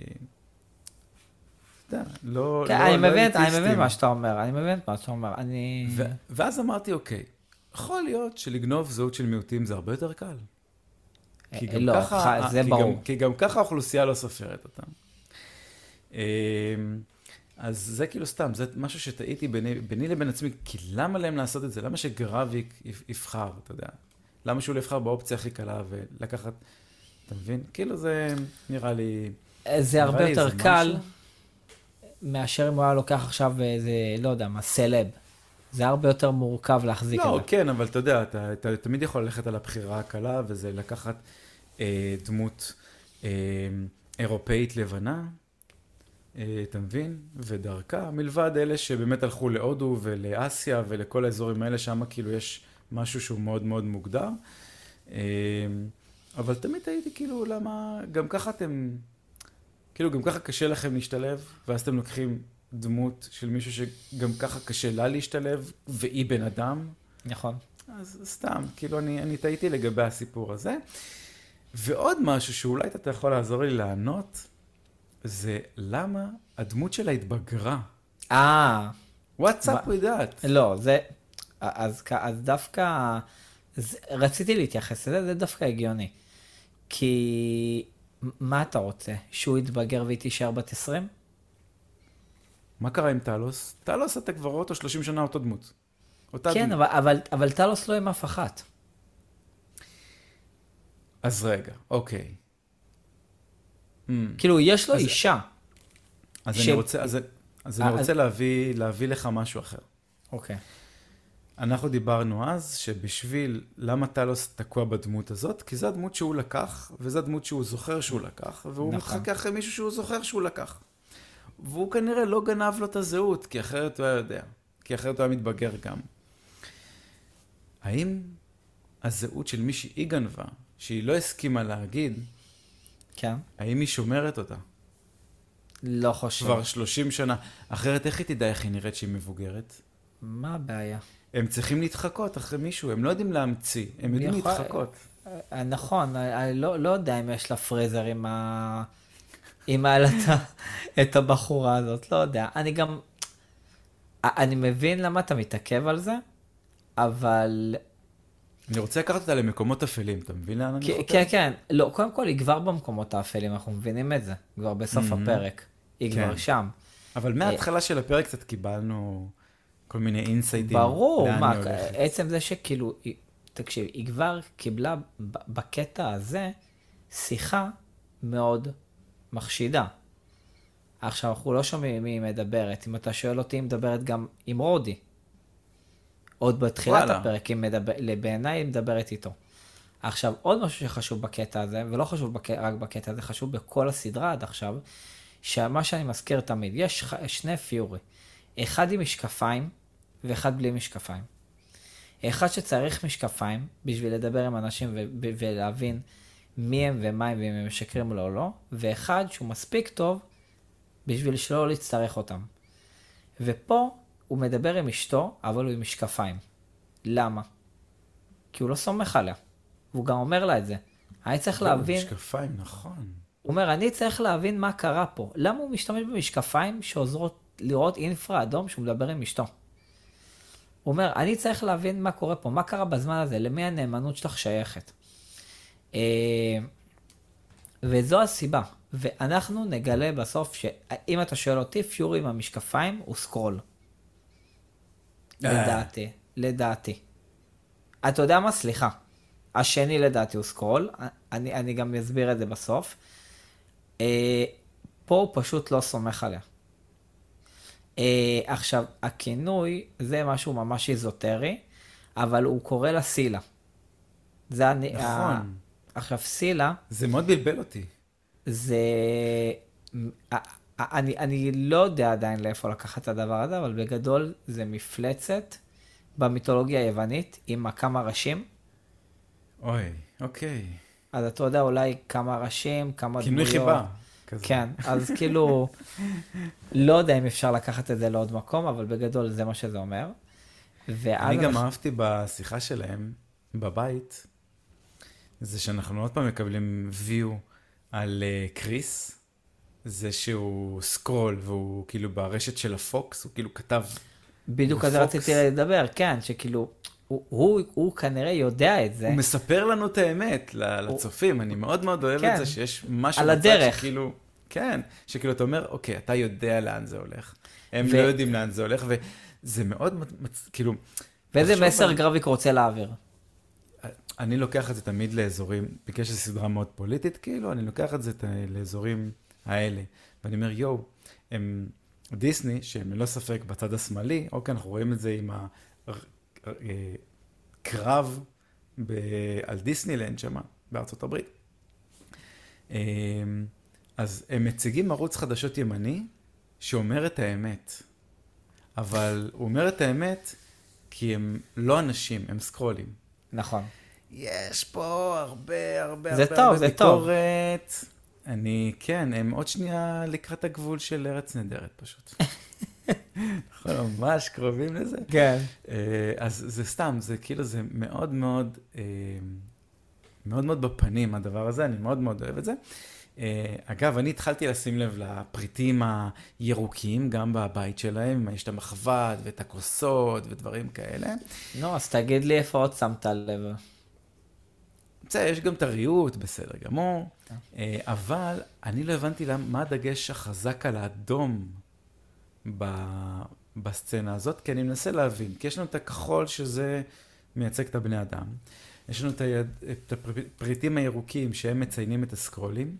אתה יודע, לא... כן, לא- אני לא מבין, אני. מבין מה שאתה אומר, אני מבין מה שאתה אומר. אני... ו- ואז אמרתי, אוקיי, יכול להיות שלגנוב זהות של מיעוטים זה הרבה יותר קל. כי גם לא, ככה, זה כי ברור. גם, כי גם ככה האוכלוסייה לא סופרת אותם. אז זה כאילו סתם, זה משהו שטעיתי ביני, ביני לבין עצמי, כי למה להם לעשות את זה? למה שגרביק יב- יבחר, אתה יודע? למה שהוא לא יבחר באופציה הכי קלה ולקחת, אתה מבין? כאילו זה נראה לי... זה נראה הרבה לי יותר איזה קל משהו. מאשר אם הוא היה לוקח עכשיו איזה, לא יודע מה, סלב. זה הרבה יותר מורכב להחזיק לא, את זה. כן, אבל אתה יודע, אתה, אתה תמיד יכול ללכת על הבחירה הקלה, וזה לקחת אה, דמות אה, אירופאית לבנה, אה, אתה מבין? ודרכה, מלבד אלה שבאמת הלכו להודו ולאסיה ולכל האזורים האלה, שם כאילו יש משהו שהוא מאוד מאוד מוגדר. אה, אבל תמיד הייתי כאילו, למה, גם ככה אתם, כאילו גם ככה קשה לכם להשתלב, ואז אתם לוקחים דמות של מישהו שגם ככה קשה לה להשתלב, והיא בן אדם. נכון. אז סתם, כאילו אני, אני טעיתי לגבי הסיפור הזה. ועוד משהו שאולי אתה יכול לעזור לי לענות, זה למה הדמות שלה התבגרה. אה, What's up with that? לא, זה... אז, אז דווקא... זה, רציתי להתייחס לזה, זה דווקא הגיוני. כי... מה אתה רוצה? שהוא יתבגר והיא תישאר בת 20? מה קרה עם טלוס? טלוס אתה כבר רואה אותו 30 שנה אותו דמות. אותה כן, דמות. אבל, אבל, אבל טלוס לא עם אף אחת. אז רגע, אוקיי. Hmm. כאילו, יש לו אז- אישה. אז ש- אני רוצה, אז, אז אה, אני אז- רוצה להביא, להביא לך משהו אחר. אוקיי. אנחנו דיברנו אז שבשביל, למה טלוס תקוע בדמות הזאת? כי זו הדמות שהוא לקח, וזו הדמות שהוא זוכר שהוא לקח, והוא נכון. מתחכה אחרי מישהו שהוא זוכר שהוא לקח. והוא כנראה לא גנב לו את הזהות, כי אחרת הוא היה יודע. כי אחרת הוא היה מתבגר גם. האם הזהות של מי שהיא גנבה, שהיא לא הסכימה להגיד, כן. האם היא שומרת אותה? לא חושב. כבר 30 שנה. אחרת איך היא תדע איך היא נראית שהיא מבוגרת? מה הבעיה? הם צריכים להתחקות אחרי מישהו, הם לא יודעים להמציא, הם יודעים יכול- להתחקות. אה, נכון, אני לא, לא יודע אם יש לה פרזר עם ה... עם ה... את ה- את הבחורה הזאת, לא יודע. אני גם... אני מבין למה אתה מתעכב על זה, אבל... אני רוצה לקחת אותה למקומות אפלים, אתה מבין לאן אני כן, חותר? כן, כן. לא, קודם כל היא כבר במקומות האפלים, אנחנו מבינים את זה. כבר בסוף Mhm. הפרק. היא כן. כבר שם. אבל מההתחלה של הפרק קצת קיבלנו כל מיני אינסייטים. ברור, מה. עצם זה שכאילו, תקשיב, היא כבר קיבלה בקטע הזה שיחה מאוד מחשידה. עכשיו, אנחנו לא שומעים מי היא מדברת. אם אתה שואל אותי, היא מדברת גם עם רודי. עוד בתחילת וואלה. הפרק, מדבר, בעיניי היא מדברת איתו. עכשיו, עוד משהו שחשוב בקטע הזה, ולא חשוב בק... רק בקטע הזה, חשוב בכל הסדרה עד עכשיו, שמה שאני מזכיר תמיד, יש ח- שני פיורי. אחד עם משקפיים ואחד בלי משקפיים. אחד שצריך משקפיים בשביל לדבר עם אנשים ו- ולהבין מי הם ומה הם ואם הם משקרים לו או לא, ואחד שהוא מספיק טוב בשביל שלא להצטרך אותם. ופה הוא מדבר עם אשתו, אבל הוא עם משקפיים. למה? כי הוא לא סומך עליה. והוא גם אומר לה את זה. אני צריך להבין, משקפיים, נכון. הוא אומר, אני צריך להבין מה קרה פה. למה הוא משתמש במשקפיים שעוזרות לראות אינפרה אדום שהוא מדבר עם אשתו? הוא אומר, אני צריך להבין מה קורה פה, מה קרה בזמן הזה, למי הנאמנות שלך שייכת. אה, וזו הסיבה. ואנחנו נגלה בסוף שאם אתה שואל אותי, פיורי עם המשקפיים הוא סקרול. אה. לדעתי, לדעתי. אתה יודע מה? סליחה. השני לדעתי הוא סקרול, אני, אני גם אסביר את זה בסוף. אה, פה הוא פשוט לא סומך עליה. אה, עכשיו, הכינוי זה משהו ממש איזוטרי, אבל הוא קורא לה סילה. זה אני... נכון. ה... עכשיו, סילה זה מאוד בלבל אותי. זה... אני, אני לא יודע עדיין לאיפה לקחת את הדבר הזה, אבל בגדול זה מפלצת במיתולוגיה היוונית עם כמה ראשים. אוי, אוקיי. אז אתה יודע אולי כמה ראשים, כמה כינוי דמויות. חיבה. כזה. כן, אז כאילו, לא יודע אם אפשר לקחת את זה לעוד מקום, אבל בגדול זה מה שזה אומר. אני גם אהבתי בשיחה שלהם, בבית, זה שאנחנו עוד פעם מקבלים view על אה, קריס, זה שהוא סקרול והוא כאילו ברשת של הפוקס, הוא כאילו כתב, בדיוק על זה. רציתי לדבר, כן, שכאילו, הוא, הוא, הוא כנראה יודע את זה. הוא מספר לנו את האמת לצופים, אני מאוד מאוד אוהב כן. את זה שיש משהו על הדרך. שכאילו, כן, שכאילו אתה אומר, אוקיי, אתה יודע לאן זה הולך, הם ו- לא יודעים לאן זה הולך, וזה מאוד, מצ- כאילו, ואיזה מסר על- גרביק רוצה להעביר? אני לוקח את זה תמיד לאזורים, בגלל שזו סדרה מאוד פוליטית, כאילו, אני לוקח את זה לאזורים האלה. ואני אומר, יואו, הם דיסני, שהם ללא ספק בצד השמאלי, אוקיי, אנחנו רואים את זה עם הקרב ב... על דיסנילנד שם, בארצות הברית. אמ, אז הם מציגים ערוץ חדשות ימני שאומר את האמת. אבל הוא אומר את האמת כי הם לא אנשים, הם סקרולים. נכון. יש פה הרבה, הרבה, הרבה, טוב, הרבה זה טוב. ביקורת. אני, כן, הם עוד שנייה לקראת הגבול של ארץ נהדרת פשוט. אנחנו ממש קרובים לזה. כן. אה, אז זה סתם, זה כאילו, זה מאוד מאוד, אה, מאוד מאוד בפנים הדבר הזה, אני מאוד מאוד אוהב את זה. אה, אגב, אני התחלתי לשים לב לפריטים הירוקים, גם בבית שלהם, יש את המחבת ואת הכוסות ודברים כאלה. נו, אז תגיד לי איפה עוד שמת לב. בסדר, יש גם את הריהוט, בסדר גמור, אה, אבל אני לא הבנתי למה, מה הדגש החזק על האדום ב, בסצנה הזאת, כי אני מנסה להבין, כי יש לנו את הכחול שזה מייצג את הבני אדם, יש לנו את, היד, את הפריטים הירוקים שהם מציינים את הסקרולים.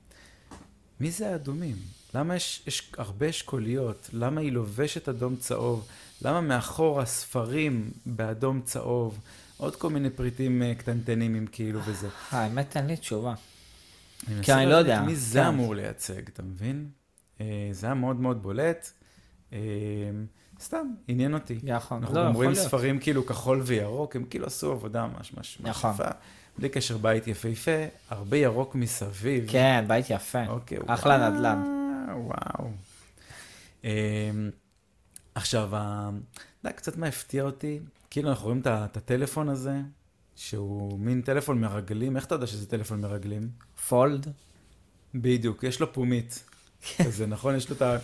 מי זה האדומים? למה יש, יש הרבה אשכוליות? למה היא לובשת אדום צהוב? למה מאחור הספרים באדום צהוב? עוד כל מיני פריטים אה, קטנטנים עם כאילו וזה. האמת, אין לי תשובה. אני כי אני לא יודע, מי זה כן. אמור לייצג, אתה מבין? אה, זה היה מאוד מאוד בולט. אה, סתם, עניין אותי. נכון. אנחנו לא, גם רואים. ספרים כאילו כחול וירוק, הם כאילו עשו עבודה ממש ממש נכון. יפה. בלי קשר בית יפהפה, הרבה ירוק מסביב. כן, בית יפה. אוקיי, אחלה וואו, נדל"ן. וואו. עכשיו, אתה יודע, קצת מה הפתיע אותי? כאילו אנחנו רואים את הטלפון הזה, שהוא מין טלפון מרגלים, איך אתה יודע שזה טלפון מרגלים? פולד? בדיוק, יש לו פומית. כזה, נכון? יש לו את ה...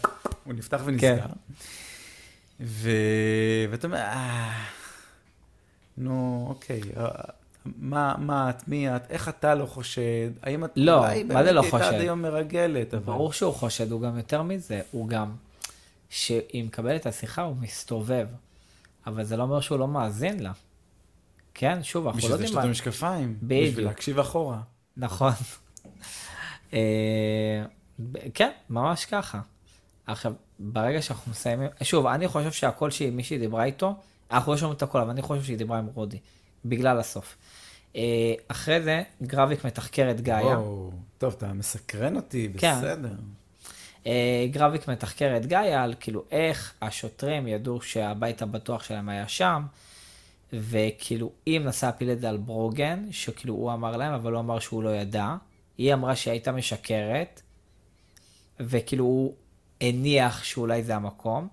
הוא נפתח כן. ונסגר. ו... ואתה אומר, אה... נו, אוקיי, אה, מה, מה את, מי את, איך אתה לא חושד? האם את... לא, אולי מה זה לא הייתה חושד? עד היום מרגלת, אבל... ברור שהוא חושד, הוא גם יותר מזה, הוא גם, שהיא מקבלת את השיחה, הוא מסתובב. אבל זה לא אומר שהוא לא מאזין לה. כן, שוב, אנחנו לא בשביל זה יש יודעים לו את מה... המשקפיים. בדיוק. בשביל להקשיב אחורה. נכון. אה, כן, ממש ככה. עכשיו, ברגע שאנחנו מסיימים, שוב, אני חושב שהקול שהיא, מי שהיא דיברה איתו, אנחנו לא שומעים את הקול, אבל אני חושב שהיא דיברה עם רודי, בגלל הסוף. אה, אחרי זה, גרביק מתחקר את גאיה. וואו, טוב, אתה מסקרן אותי, כן. בסדר. אה, גרביק מתחקר את גאיה על כאילו איך השוטרים ידעו שהבית הבטוח שלהם היה שם, וכאילו היא מנסה להפיל את זה על ברוגן, שכאילו הוא אמר להם, אבל הוא אמר שהוא לא ידע. היא אמרה שהיא הייתה משקרת, וכאילו הוא הניח שאולי זה המקום.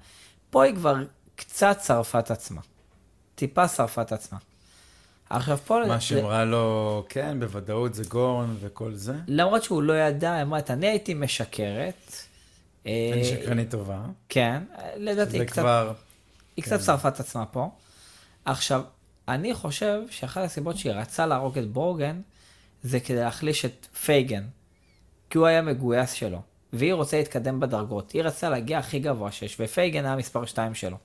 פה היא כבר קצת שרפה את עצמה. טיפה שרפה את עצמה. עכשיו פה... מה שאמרה לו, כן, בוודאות זה גורן וכל זה. למרות שהוא לא ידע, היא אמרה, אני הייתי משקרת. אה, אני שקרנית טובה. כן, לדעתי קצת, כבר... היא קצת כן. שרפה את עצמה פה. עכשיו, אני חושב שאחת הסיבות שהיא רצה להרוג את בורגן, זה כדי להחליש את פייגן. כי הוא היה מגויס שלו. והיא רוצה להתקדם בדרגות. היא רצתה להגיע הכי גבוה שיש, ופייגן היה מספר 2 שלו.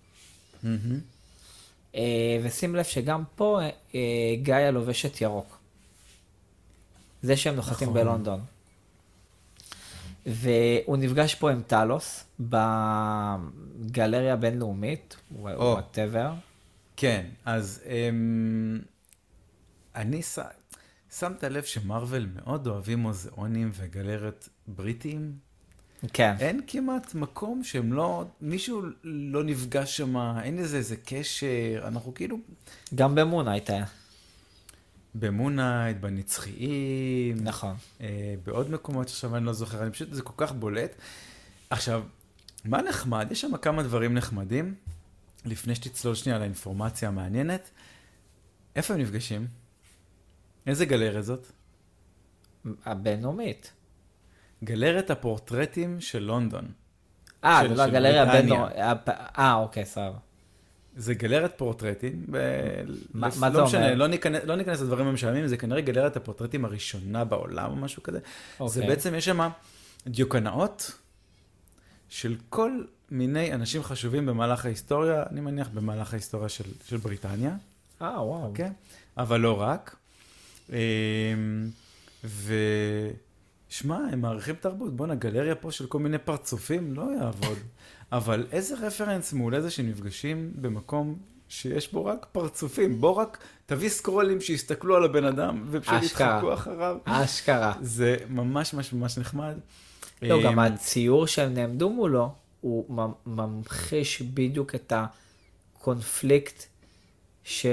אה, ושים לב שגם פה אה, גאיה לובשת ירוק. זה שהם נוחתים נכון. בלונדון. והוא נפגש פה עם טלוס בגלריה הבינלאומית, או. whatever. כן, אז אמ, אני ש... שמת לב שמרוויל מאוד אוהבים מוזיאונים וגלריות בריטיים? כן. אין כמעט מקום שהם לא, מישהו לא נפגש שם, אין לזה איזה קשר, אנחנו כאילו גם ב Moon Knight היה. במונייט, בנצחיים, נכון. אה, בעוד מקומות שעכשיו אני לא זוכר, אני פשוט, זה כל כך בולט. עכשיו, מה נחמד? יש שם כמה דברים נחמדים, לפני שתצלול שנייה לאינפורמציה המעניינת. איפה הם נפגשים? איזה גלריה זאת? הבינלאומית. גלרת הפורטרטים של לונדון. אה, זה לא הגלריה. הבינלאומית. אה, אוקיי, סבבה. זה גלרת פורטרטים. מה- זה לא משנה, אומר? לא ניכנס, לא ניכנס לדברים המשעממים, זה כנראה גלרת הפורטרטים הראשונה בעולם או משהו כזה. זה אוקיי. בעצם, יש שם דיוקנאות של כל מיני אנשים חשובים במהלך ההיסטוריה, אני מניח במהלך ההיסטוריה של, של בריטניה, אה, וואו. אוקיי? אבל לא רק. אמ, ושמע, הם מעריכים תרבות. בואנה, גלריה פה של כל מיני פרצופים לא יעבוד. אבל איזה רפרנס מעולה זה שנפגשים במקום שיש בו רק פרצופים. בוא רק תביא סקרולים שיסתכלו על הבן אדם ופשוט. יתחקו אחריו. אשכרה. זה ממש ממש ממש נחמד. לא, גם אמ, הציור שהם נעמדו מולו, הוא ממ- ממחיש בדיוק את הקונפליקט ש...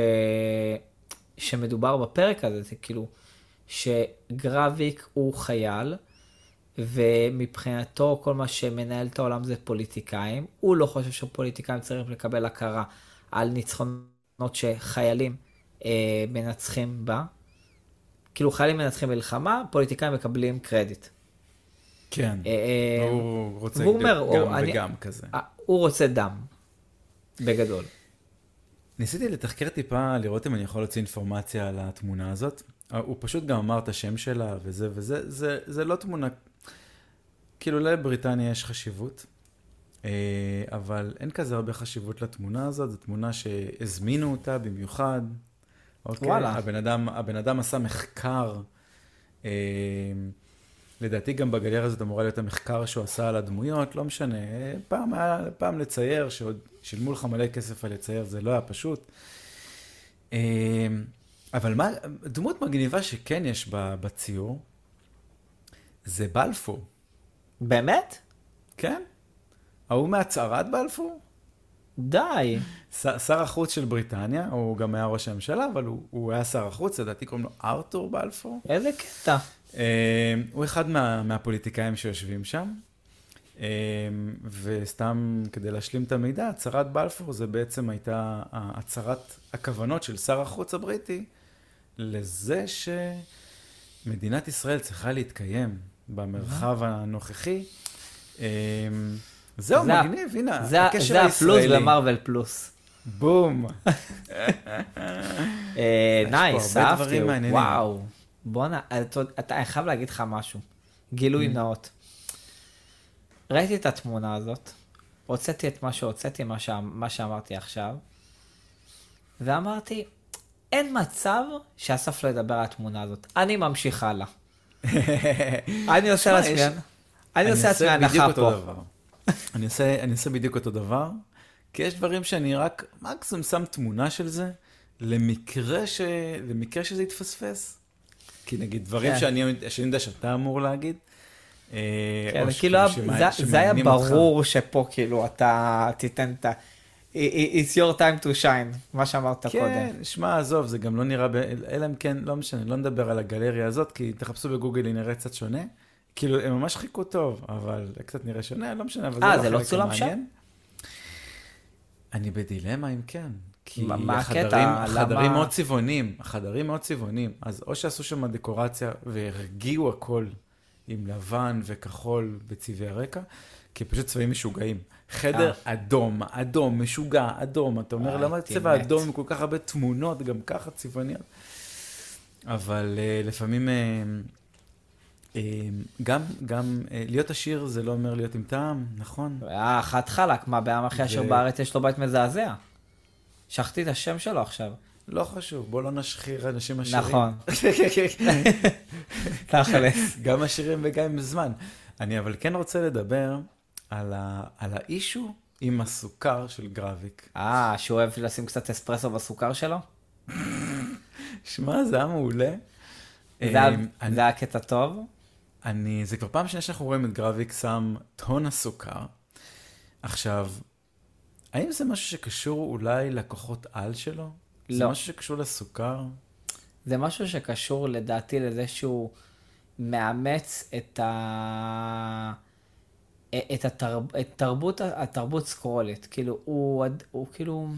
שמדובר בפרק הזה, זה כאילו שגרביק הוא חייל, ומבחינתו כל מה שמנהל את העולם זה פוליטיקאים. הוא לא חושב שפוליטיקאים צריכים לקבל הכרה על ניצחונות שחיילים אה, מנצחים בה. כאילו חיילים מנצחים מלחמה, פוליטיקאים מקבלים קרדיט. כן, אה, אה, הוא רוצה והוא אומר, גם הוא- אני- וגם כזה. אה, הוא רוצה דם, בגדול. ניסיתי לתחקר טיפה, לראות אם אני יכול להוציא אינפורמציה על התמונה הזאת. אה, הוא פשוט גם אמר את השם שלה וזה וזה, זה, זה לא תמונה, כאילו לבריטניה יש חשיבות, אה, אבל אין כזה הרבה חשיבות לתמונה הזאת, זו תמונה שהזמינו אותה במיוחד. אוקיי? וואלה. הבן אדם, הבן אדם עשה מחקר, אה, לדעתי גם בגלריה הזאת אמורה להיות המחקר שהוא עשה על הדמויות, לא משנה, פעם היה, פעם לצייר, שעוד שילמו לך מלא כסף על לצייר, זה לא היה פשוט. אה, אבל מה, דמות מגניבה שכן יש בציור, זה בלפור, באמת? כן? ההוא מהצהרת בלפור? די. שר החוץ של בריטניה, הוא גם היה ראש הממשלה, אבל הוא, הוא היה שר החוץ, לדעתי קוראים לו ארתור בלפור. איזה קטע. אה, הוא אחד מה, מהפוליטיקאים שיושבים שם, אה, וסתם כדי להשלים את המידע, הצהרת בלפור זה בעצם הייתה הצהרת הכוונות של שר החוץ הבריטי לזה שמדינת ישראל צריכה להתקיים במרחב הנוכחי. אה, זהו, זה ה- מגניב, הנה, זה, הקשר זה הפלוס הישראלי. למרוויל פלוס. בום. אה, פה nice, אהבתי. וואו. בואנה, אתה, אני חייב להגיד לך משהו. גילוי Mm. נאות. ראיתי את התמונה הזאת, הוצאתי את מה שהוצאתי, מה, שה, מה שאמרתי עכשיו, ואמרתי, אין מצב שאסף לא ידבר על התמונה הזאת. אני ממשיך הלאה. אני עושה לעצמי, אני עושה לעצמי בדיוק הנחה אותו פה. דבר. אני עושה, אני עושה בדיוק אותו דבר, כי יש דברים שאני רק מקסימום שם תמונה של זה, למקרה, ש... למקרה שזה יתפספס. כי נגיד דברים כן. שאני, שאני יודע שאתה אמור להגיד, אה, כן, או כאילו, זה- היה. ברור שפה כאילו אתה תיתן את ה... It's your time to shine, מה שאמרת קודם. כן, שמע, עזוב, זה גם לא נראה, ב... אלא אם כן, לא משנה, לא נדבר על הגלריה הזאת, כי תחפשו בגוגל, היא נראית קצת שונה. כאילו, הם ממש חיכו טוב, אבל קצת נראה שונה, לא משנה, אבל אה, זה זה לא לא צולם המעניין. אני בדילמה אם כן. כי מה- החדרים, הקטע? החדרים למה- מאוד צבעוניים, החדרים מאוד צבעוניים. אז או שעשו שם דקורציה והרגיעו הכל עם לבן וכחול בצבעי הרקע, כי פשוט צבעים משוגעים. חדר אדום, אדום, משוגע, אדום. אתה אומר, וואי, למה צבע. אדום עם כל כך הרבה תמונות, גם ככה צבעוניות? אבל uh, לפעמים, גם, גם להיות עשיר זה לא אומר להיות עם טעם, נכון? היה חד חלק, מה בעם הכי עשיר בארץ יש לו בית מזעזע. שכחתי את השם שלו עכשיו. לא חשוב, בוא לא נשחיר אנשים עשירים. נכון. תכלס. גם עשירים וגם עם זמן. אני אבל כן רוצה לדבר על, ה, על האישו עם הסוכר של גרביק. אה, שהוא אוהב לשים קצת אספרסו בסוכר שלו? שמע, זה היה מעולה. זה אמ, אני- זה היה קטע טוב. אני, זה כבר פעם שנייה שאנחנו רואים את גרביק שם טון הסוכר. עכשיו, האם זה משהו שקשור אולי לכוחות על שלו? זה לא. משהו שקשור לסוכר? זה משהו שקשור לדעתי לזה שהוא מאמץ את ה... את, התרב... את תרבות, התרבות סקרולית. כאילו, הוא, הוא כאילו...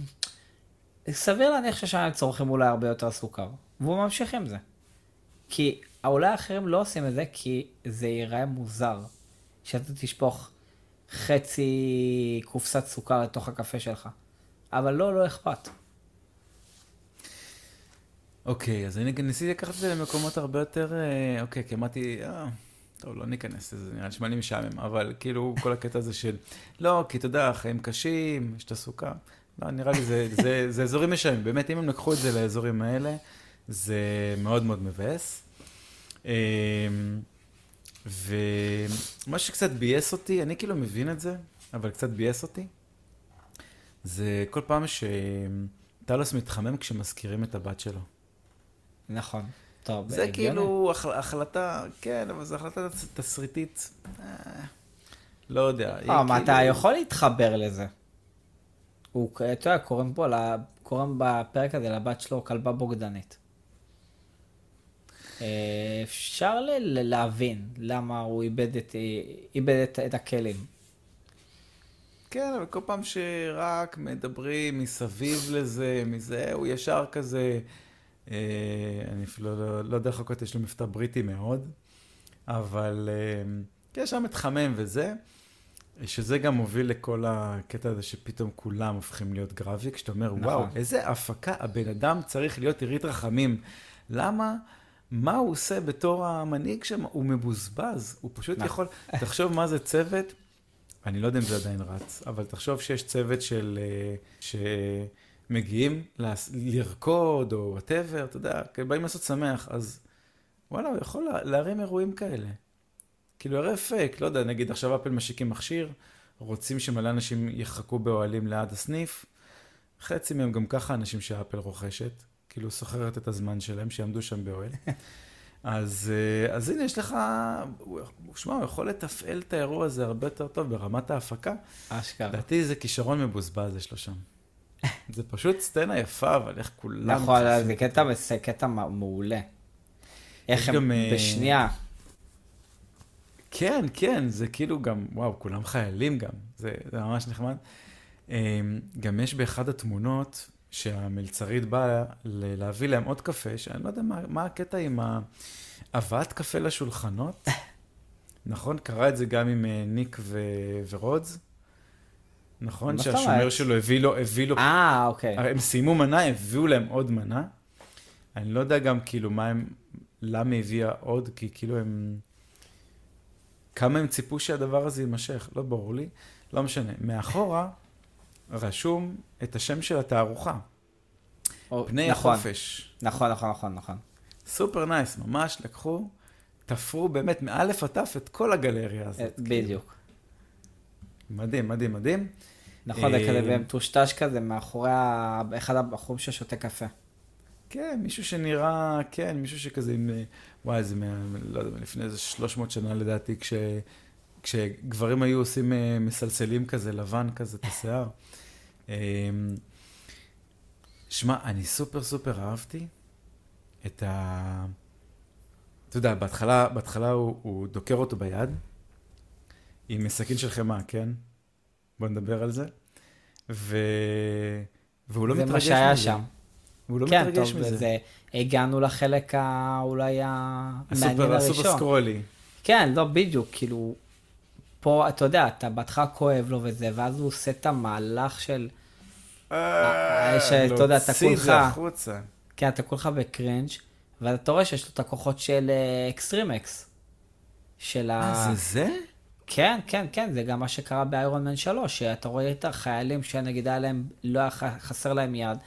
סביר להניח ששם הם צורכים אולי הרבה יותר סוכר. והוא ממשיך עם זה. כי אולי האחרים לא עושים את זה כי זה ייראה מוזר. שאתה תשפוך חצי קופסת סוכר לתוך הקפה שלך. אבל לא, לא אכפת. אוקיי, אז אני ניסיתי לקחת את זה למקומות הרבה יותר, אה, אוקיי, כי אמרתי, אה, טוב, לא ניכנס לזה, נראה לי משעמם, אבל כאילו כל הקטע הזה של, לא, כי אתה יודע, חיים קשים, יש את הסוכר. לא, נראה לי זה, זה, זה אזורים משעממים, באמת, אם הם לקחו את זה לאזורים האלה, זה מאוד מאוד מבאס. אה, ומה שקצת ביאס אותי, אני כאילו מבין את זה, אבל קצת ביאס אותי, זה כל פעם שטלוס מתחמם כשמזכירים את הבת שלו. נכון. טוב, זה הגיוני. כאילו הח- החלטה, כן, אבל זו החלטה תס- תסריטית, אה, לא יודע. אה, מה, אתה כאילו- יכול להתחבר לזה. הוא, אתה יודע, קוראים פה, קוראים בפרק הזה לבת שלו כלבה בוגדנית. אה, אפשר ל- להבין למה הוא איבד את, איבד את, את הכלים. כן, אבל כל פעם שרק מדברים מסביב לזה, מזה, הוא ישר כזה, אה, אני אפילו לא, לא יודע לחכות, יש לו מבטא בריטי מאוד, אבל אה, ישר מתחמם וזה, שזה גם מוביל לכל הקטע הזה שפתאום כולם הופכים להיות גרפי, כשאתה אומר, נכון. וואו, איזה הפקה, הבן אדם צריך להיות עירית רחמים. למה? מה הוא עושה בתור המנהיג שם? הוא מבוזבז, הוא פשוט נכון. יכול... תחשוב מה זה צוות, אני לא יודע אם זה עדיין רץ, אבל תחשוב שיש צוות של... אה, שמגיעים לס- לרקוד או whatever, אתה יודע, באים לעשות שמח, אז וואלה, הוא יכול לה- להרים אירועים כאלה. כאילו, הרי פייק, לא יודע, נגיד עכשיו אפל משיקים מכשיר, רוצים שמלא אנשים יחכו באוהלים ליד הסניף, חצי מהם גם ככה אנשים שאפל רוכשת, כאילו סוחרת את הזמן שלהם, שיעמדו שם באוהל. אז, אה, אז הנה, יש לך, שמע, הוא יכול לתפעל את האירוע הזה הרבה יותר טוב ברמת ההפקה. אשכרה. לדעתי זה כישרון מבוזבז יש לו שם. זה פשוט סצנה יפה, אבל איך כולם... נכון. זה קטע, זה קטע מעולה. איך הם גם, אה, בשנייה, כן, כן, זה כאילו גם, וואו, כולם חיילים גם, זה, זה ממש נחמד. אה, גם יש באחד התמונות שהמלצרית באה להביא להם עוד קפה, שאני לא יודע מה, מה הקטע עם הבאת קפה לשולחנות. נכון? קרה את זה גם עם אה, ניק ו- ורודס. נכון? שהשומר? שלו הביא לו, הביא לו אה, אוקיי. הרי הם סיימו מנה, הביאו להם עוד מנה. אני לא יודע גם כאילו מה הם, למה הביאה עוד, כי כאילו הם... כמה הם ציפו שהדבר הזה יימשך, לא ברור לי. לא משנה. מאחורה רשום את השם של התערוכה, או- פני נכון, החופש. נכון, נכון, נכון, נכון. super nice, ממש לקחו, תפרו באמת מאלף עד תף את כל הגלריה הזאת. כאילו. בדיוק. מדהים, מדהים, מדהים. נכון, זה אה, כזה במטושטש כזה מאחורי אחד הבחורים ששותה קפה. כן, מישהו שנראה, כן, מישהו שכזה עם, אה, וואי, זה מה, לא יודע, לפני איזה 300 שנה לדעתי, כש, כשגברים היו עושים אה, מסלסלים כזה, לבן כזה, את השיער. שמע, אני סופר סופר אהבתי את ה... אתה יודע, בהתחלה, בהתחלה הוא, הוא דוקר אותו ביד, עם סכין של חמאה, כן? בוא נדבר על זה. ו... והוא לא זה מתרגש מה מזה. שהיה שם. הוא לא כן, מתרגש טוב, מזה. וזה, הגענו לחלק ה- אולי המעניין הסופר, הסופר הראשון. סקרולי. כן, לא, בדיוק, כאילו, פה, אתה יודע, אתה בהתחלה כואב לו וזה, ואז הוא עושה את המהלך של, אה, שאתה יודע, אתה להוציא את כולך- זה החוצה. כן, אתה כולך בקרינג', ואתה רואה שיש לו את הכוחות של Extremis. של ה... אה, זה זה? כן, כן, כן, זה גם מה שקרה ב Iron Man 3, שאתה רואה את החיילים שנגיד היה להם, לא היה חסר להם יד,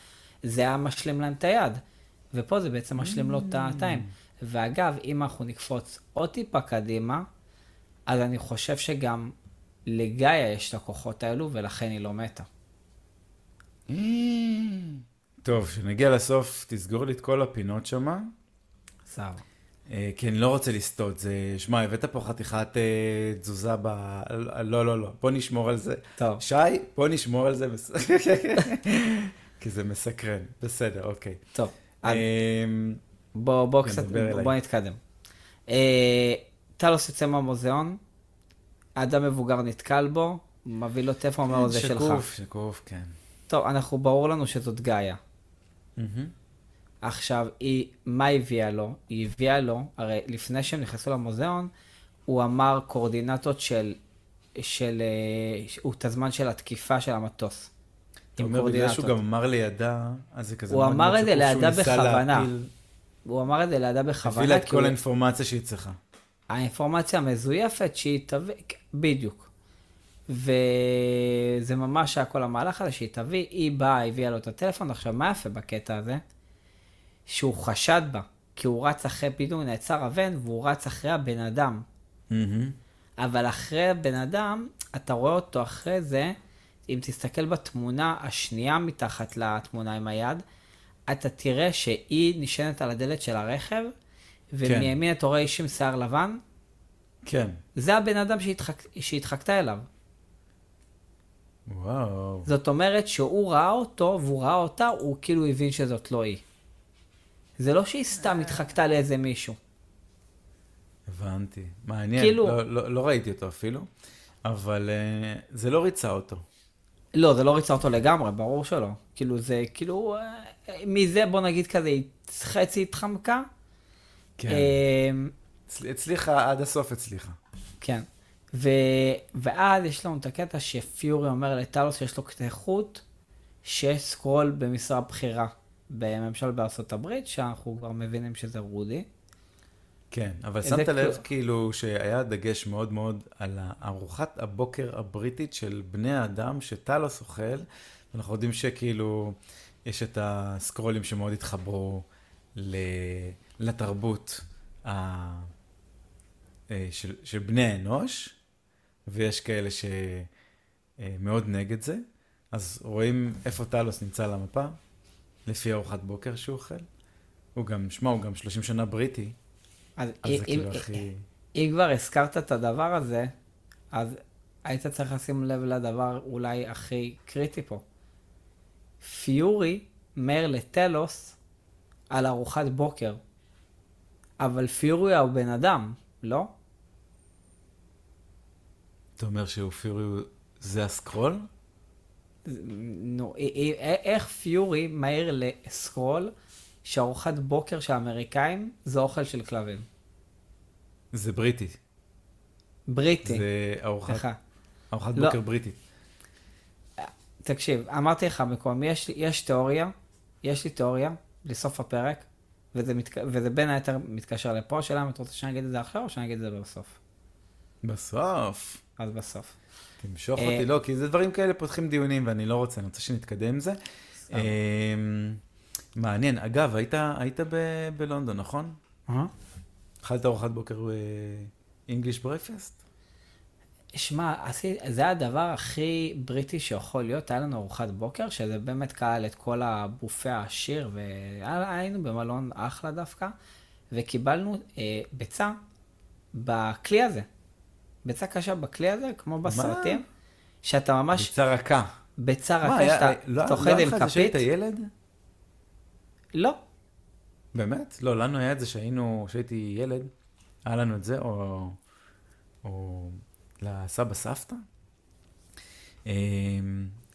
זה היה משלים להם את היד. ופה זה בעצם משלים לו את הטיים. ואגב, אם אנחנו נקפוץ עוד טיפה קדימה, אז אני חושב שגם לגאיה יש את הכוחות האלו, ולכן היא לא מתה. טוב, כשנגיע לסוף, תסגור לי את כל הפינות שמה. סבבה. אה, כי אני לא רוצה לסטות, זה... שמע, הבאת פה חתיכת אה, תזוזה ב... לא, לא, לא, בוא נשמור על זה. טוב. שי, בוא נשמור על זה, כי זה מסקרן. בסדר, אוקיי. טוב, אמ, בוא, כן, קצת. בוא נתקדם. אה, טלוס יוצא מהמוזיאון, אדם מבוגר נתקל בו, מביא לו טלפון, אומר לו זה שלך. שקוף, שקוף, כן. טוב, אנחנו, ברור לנו שזאת גאיה. עכשיו, היא, מה הביאה לו? היא הביאה לו, הרי לפני שהם נכנסו למוזיאון, הוא אמר קורדינטות של, של, אה, הוא את הזמן של התקיפה של המטוס. אתה אומר, בגלל שהוא. גם אמר לידה, אז זה כזה... הוא אמר את זה לידה בכוונה. להפיל- הוא אמר את זה לידה הביא בכוונה, לה את כל הוא- האינפורמציה שהיא צריכה. האינפורמציה המזויפת שהיא תביא, בדיוק. וזה ממש היה כל המהלך הזה שהיא תביא, היא באה, הביאה לו את הטלפון. עכשיו, מה יפה בקטע הזה? שהוא חשד בה, כי הוא רץ אחרי, פתאום נעצר הבן, והוא רץ אחרי הבן אדם. מהמם. אבל אחרי הבן אדם, אתה רואה אותו אחרי זה, אם תסתכל בתמונה השנייה מתחת לתמונה עם היד, אתה תראה שהיא נשענת על הדלת של הרכב, ומימין אתה רואה איש עם שיער לבן, כן. זה הבן אדם שהתחק... שהתחקתה אליו. וואו. זאת אומרת שהוא ראה אותו והוא ראה אותה, הוא כאילו הבין שזאת לא היא. זה לא שהיא סתם התחקתה לאיזה מישהו. הבנתי. מעניין. כאילו- לא, לא, לא ראיתי אותו אפילו, אבל uh, זה לא ריצה אותו. לא, זה לא ריצה אותו לגמרי, ברור שלא. כאילו זה, כאילו, אה, מזה בוא נגיד כזה, חצי התחמקה. כן. הצל- הצליחה, עד הסוף הצליחה. כן. ו... ואז יש לנו את הקטע שפיורי אומר לטלוס שיש לו קטעי חוט, שיש סקרול במשרה בכירה בממשל בארצות הברית, שאנחנו כבר מבינים שזה רודי. כן, אבל שמת לב כאילו- כאילו שהיה דגש מאוד מאוד על ארוחת הבוקר הבריטית של בני האדם שטלוס אוכל, ואנחנו יודעים שכאילו יש את הסקרולים שמאוד התחברו ל... לתרבות ה... אה, של, של בני האנוש, ויש כאלה שמאוד נגד זה, אז רואים איפה טלוס נמצא על המפה, לפי ארוחת בוקר שהוא אוכל. הוא גם, שמע, הוא גם 30 שנה בריטי, אז אז אם, זה כאילו אם, הכי... אם כבר הזכרת את הדבר הזה, אז היית צריך לשים לב לדבר אולי הכי קריטי פה. פיורי אומר לטלוס על ארוחת בוקר, אבל פיורי הוא בן אדם, לא? אתה אומר שאופירי הוא... זה הסקרול? איך פיורי מהיר לסקרול שארוחת בוקר של האמריקאים זה אוכל של כלבים? זה בריטי. בריטי. זה ארוחת. ארוחת לא. בוקר בריטית. תקשיב, אמרתי לך מקודם, יש, יש תיאוריה, יש לי תיאוריה לסוף הפרק, וזה, מתק... וזה בין היתר מתקשר לפה, השאלה אם אתה רוצה שאני אגיד את זה עכשיו או שאני אגיד את זה בסוף? בסוף. אז בסוף. תמשוך אה, אותי, לא, כי זה דברים כאלה פותחים דיונים ואני לא רוצה, אני רוצה שנתקדם עם זה. אמ, מעניין. אגב, היית, היית ב- בלונדון, נכון? אה? אכלת ארוחת בוקר אינגליש ברייפסט? שמע, עשי- זה הדבר הכי בריטי שיכול להיות, היה לנו ארוחת בוקר, שזה באמת כלל את כל הבופה העשיר, והיינו במלון אחלה דווקא, וקיבלנו אה, ביצה בכלי הזה. ביצה קשה בכלי הזה, כמו בסרטים, שאתה ממש, ביצה רכה. ביצה רכה שאתה לא- אתה אוכל לא היה עם לך את זה שהיית כפית. ילד? לא, באמת? לא, לנו היה את זה שהיינו, כשהייתי ילד, היה לנו את זה, או, או לסבא סבתא. אמ,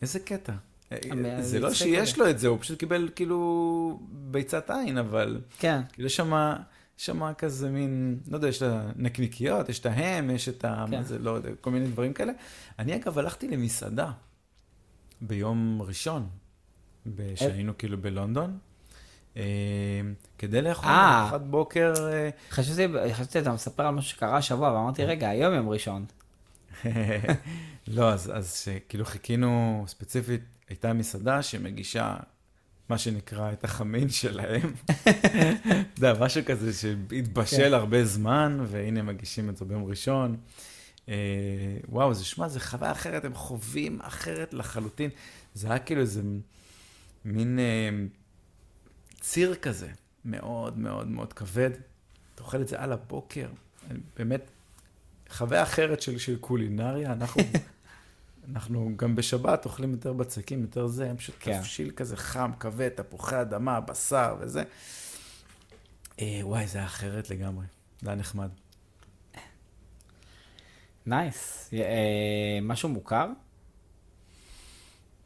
איזה קטע. אבל זה לא שיש. לו את זה, הוא פשוט קיבל כאילו ביצת עין, אבל כן, כאילו שמה, שמה כזה מין, לא יודע, יש את הנקניקיות, יש את ההם, יש את ה... כן. מה זה, לא יודע, כל מיני דברים כאלה. אני אגב הלכתי למסעדה ביום ראשון, ב- שהיינו כאילו בלונדון, אה, כדי לאכול אה. ארוחת בוקר. אה, חשבתי, חשבתי אתה מספר על משהו שקרה השבוע, ואמרתי, רגע, היום יום ראשון. לא, אז, אז שכאילו חיכינו, ספציפית, הייתה מסעדה שמגישה מה שנקרא את החמין שלהם. אתה יודע, משהו כזה שהתבשל כן. הרבה זמן, והנה מגישים את זה ביום ראשון. אה, וואו, זה, שמע, זה חוויה אחרת, הם חווים אחרת לחלוטין. זה היה כאילו איזה מין אה, ציר כזה, מאוד מאוד מאוד כבד. אתה אוכל את זה על הבוקר, באמת, חוויה אחרת של, של קולינריה. אנחנו, אנחנו גם בשבת אוכלים יותר בצקים, יותר זה, הם פשוט כן. תבשיל כזה חם, כבד, תפוחי אדמה, בשר וזה. אה, וואי, זה היה אחרת לגמרי. זה היה נחמד. נייס. אה, משהו מוכר?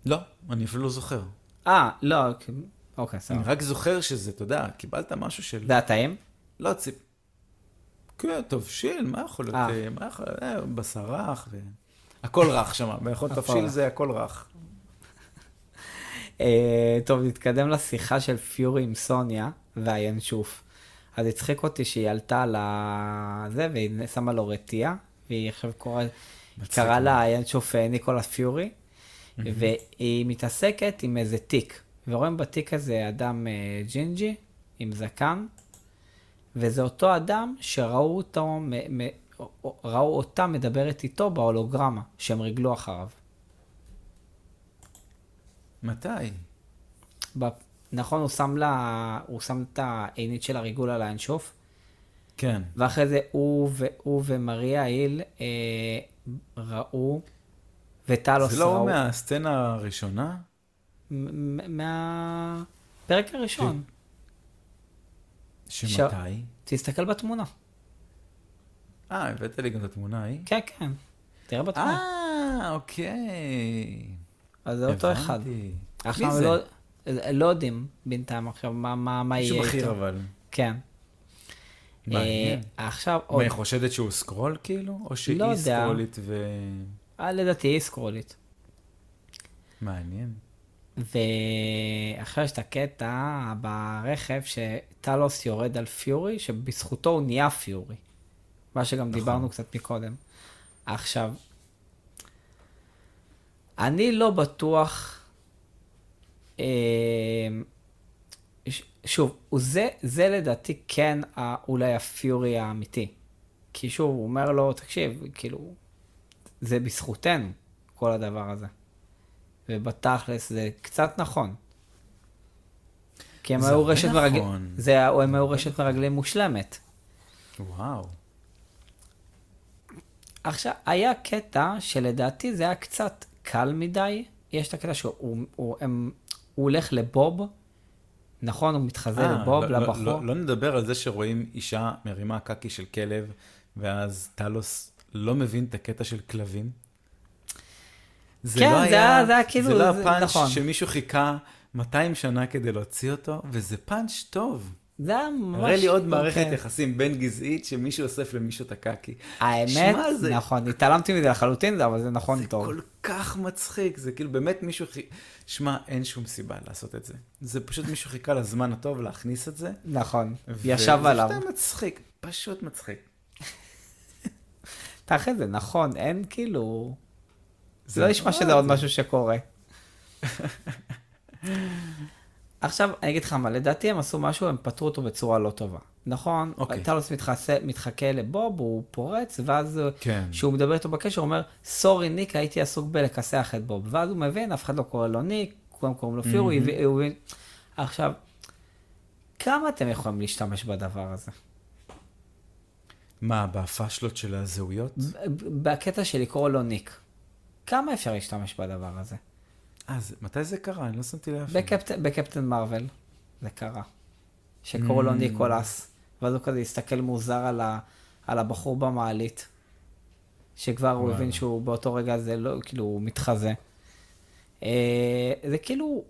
לא, אני אפילו לא זוכר. אה, לא, אוקיי, אני סבבה. רק זוכר שזה, אתה יודע, קיבלת משהו של... זה הטעים? לא ציפ... כן, תבשיל, מה יכול להיות? אה. אה, מה יכול להיות? אה, בשר רך ו... הכל רך שם, תבשיל רך. זה הכל רך. אה, טוב, נתקדם לשיחה של פיורי עם סוניה והינשוף. אז הצחיק אותי שהיא עלתה על זה, והיא שמה לו רטייה, והיא עכשיו קוראת, קראה. לה הינשוף אה, ניקולס פיורי, והיא מתעסקת עם איזה תיק, ורואים בתיק הזה אדם אה, ג'ינג'י עם זקן, וזה אותו אדם שראו אותו, ראו אותה מדברת איתו בהולוגרמה, שהם ריגלו אחריו. מתי? ב- נכון, הוא שם לה, הוא שם את העינית של הריגול על האנשוף, כן. ואחרי זה הוא, ו, הוא ומריה היל אה, ראו, וטלוס זה לא ראו- מהסצנה הראשונה? מהפרק הראשון. שמתי? תסתכל בתמונה. אה, הבאת לי גם את התמונה ההיא? כן, כן. תראה בתמונה. אה, אוקיי. אז זה אותו אחד. מי עכשיו זה? לא, לא יודעים בינתיים עכשיו מה, מה, מה מישהו יהיה בכיר איתו. אבל. כן. מעניין. אה, עכשיו מה, עוד, היא חושדת שהוא סקרול כאילו? או שהיא לא. סקרולית ו... אה, לדעתי היא סקרולית. מעניין. ועכשיו יש את הקטע ברכב שטלוס יורד על פיורי, שבזכותו הוא נהיה פיורי. מה שגם נכון. דיברנו קצת מקודם. עכשיו, אני לא בטוח, אה, ש- שוב, זה, זה לדעתי כן ה- אולי הפיורי האמיתי. כי שוב, הוא אומר לו, תקשיב, כאילו, זה בזכותנו, כל הדבר הזה. ובתכלס זה קצת נכון. כי הם היו הרבה רשת מרגלים, נכון. זה, הם היו רשת מרגלים מושלמת. וואו. עכשיו, היה קטע שלדעתי זה היה קצת קל מדי. יש את הקטע שהוא הוא, הוא, הם, הוא הולך לבוב, נכון? הוא מתחזה אה, לבוב, לא- לא- לבחור. לא- לא נדבר על זה שרואים אישה מרימה קקי של כלב, ואז טלוס לא מבין את הקטע של כלבים. זה כן, לא זה היה, היה- זה היה כאילו- זה לא הפאנץ' נכון. שמישהו חיכה 200 שנה כדי להוציא אותו, וזה פאנץ' טוב. זה היה ממש... הראה לי עוד מערכת כן. יחסים בין גזעית שמישהו אוסף למישהו את הקקי. האמת, זה- נכון, התעלמתי מזה לחלוטין, אבל זה נכון זה טוב. כל כך מצחיק, זה כאילו באמת מישהו. שמע, אין שום סיבה לעשות את זה. זה פשוט מישהו חיכה לזמן הטוב להכניס את זה. נכון, ו- ישב עליו. זה סתם מצחיק, פשוט מצחיק. תכף זה נכון, אין כאילו... זה לא נשמע אה, שזה עוד זה- משהו שקורה. עכשיו, אני אגיד לך מה, לדעתי הם עשו משהו, הם פתרו אותו בצורה לא טובה. נכון? אוקיי. טלוס מתחסה- מתחכה לבוב, הוא פורץ, ואז כן. כשהוא מדבר איתו בקשר, הוא אומר, סורי ניק, הייתי עסוק בלכסח את בוב. ואז הוא מבין, אף אחד לא קורא לו ניק, כולם קוראים לו פיר, הוא. הבין-. עכשיו, כמה אתם יכולים להשתמש בדבר הזה? מה, בפאשלות של הזהויות? בקטע של לקרוא לו ניק. כמה אפשר להשתמש בדבר הזה? אה, זה- מתי זה קרה? אני לא שמתי לב. בקפט... בקפטן מרוויל זה קרה. שקראו לו Mm. ניקולס, ואז הוא כזה הסתכל מוזר על, ה... על הבחור במעלית, שכבר הוא. הבין שהוא באותו רגע זה לא, כאילו, הוא מתחזה. אה, זה כאילו,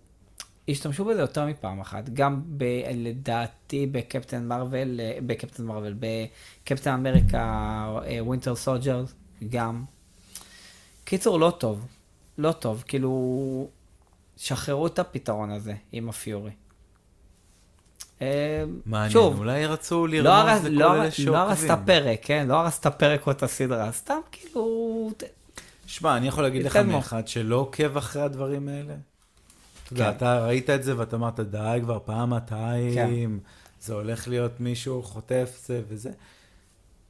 השתמשו בזה יותר מפעם אחת, גם ב... לדעתי בקפטן מרוויל, אה, בקפטן מרוויל, בקפטן אמריקה Winter Soldier, גם. קיצור, לא טוב. לא טוב, כאילו, שחררו את הפתרון הזה עם הפיורי. אה, מעניין, שוב, אולי רצו לא לרמוז לכל לא אלה הר- לא הרסת שעוקבים. פרק, כן? לא הרסת פרק או את הסדרה, סתם כאילו... שמע, אני יכול להגיד לך. מאחד שלא עוקב אחרי הדברים האלה. אתה יודע, כן. אתה ראית את זה ואתה אמרת, די כבר פעמיים, זה הולך להיות מישהו חוטף זה וזה.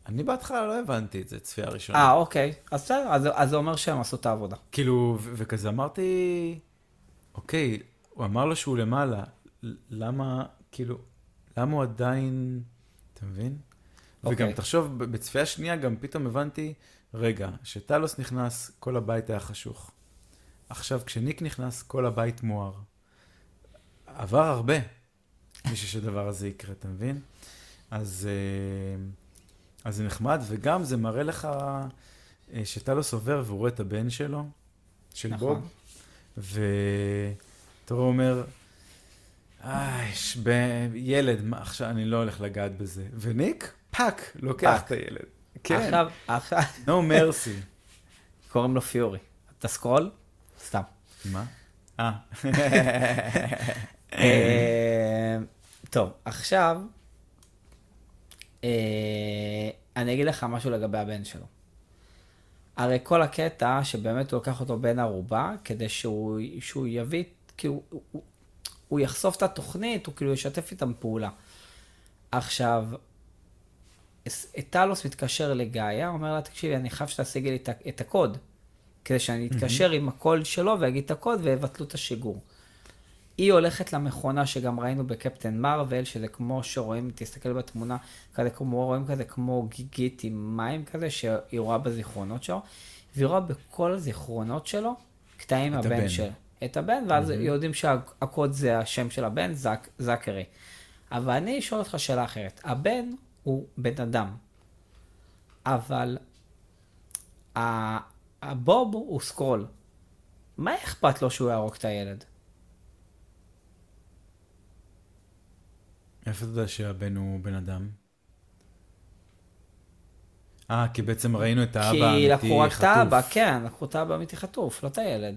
אני בהתחלה לא הבנתי את זה, צפייה ראשונה. אה, אוקיי. אז בסדר, אז אז זה אומר שהם עשו את העבודה. כאילו, ו- וכזה אמרתי, אוקיי, הוא אמר לו שהוא למעלה, למה, כאילו, למה הוא עדיין, אתה מבין? אוקיי. וגם תחשוב, בצפייה שנייה גם פתאום הבנתי, רגע, כשטלוס נכנס, כל הבית היה חשוך. עכשיו, כשניק נכנס, כל הבית מואר. עבר הרבה בשביל שהדבר הזה יקרה, אתה מבין? אז, אה, אז זה נחמד, וגם זה מראה לך אה, שטלוס עובר והוא רואה את הבן שלו, של נכון. בוב, ואתה רואה, אומר, איי, ש- ב- ילד, מה, עכשיו אני לא הולך לגעת בזה. וניק, fuck, לוקח fuck. את הילד. כן, עכשיו, עכשיו, no mercy. קוראים לו פיורי. אתה סקרול? סתם. מה? אה, אה, טוב, עכשיו, אה, אני אגיד לך משהו לגבי הבן שלו. הרי כל הקטע שבאמת הוא לוקח אותו בן ערובה, כדי שהוא, שהוא יביא, כאילו, הוא, הוא- יחשוף את התוכנית, הוא כאילו ישתף איתם פעולה. עכשיו, טלוס מתקשר לגאיה, אומר לה, תקשיבי, אני חייב שתשיגי לי את הקוד, כדי שאני אתקשר עם הקול שלו ואגיד את הקוד ויבטלו את השיגור. היא הולכת למכונה שגם ראינו בקפטן מרוויל, שזה כמו שרואים, תסתכל בתמונה, כזה כמו, רואים כזה כמו גיגית עם מים כזה, שהיא רואה בזיכרונות שלו, והיא רואה בכל הזיכרונות שלו קטעים מהבן הבן. שלו. את הבן, ואז יודעים שהקוד זה השם של הבן, זק, זכרי. אבל אני אשאל אותך שאלה אחרת. הבן הוא בן אדם, אבל הבוב הוא סקרול. מה אכפת לו שהוא יהרוג את הילד? איפה אתה יודע שהבן הוא בן אדם? אה, כי בעצם ראינו את האבא כי האמיתי לקחו רק את חטוף. האבא, כן, לקחו את האבא האמיתי חטוף, לא את הילד.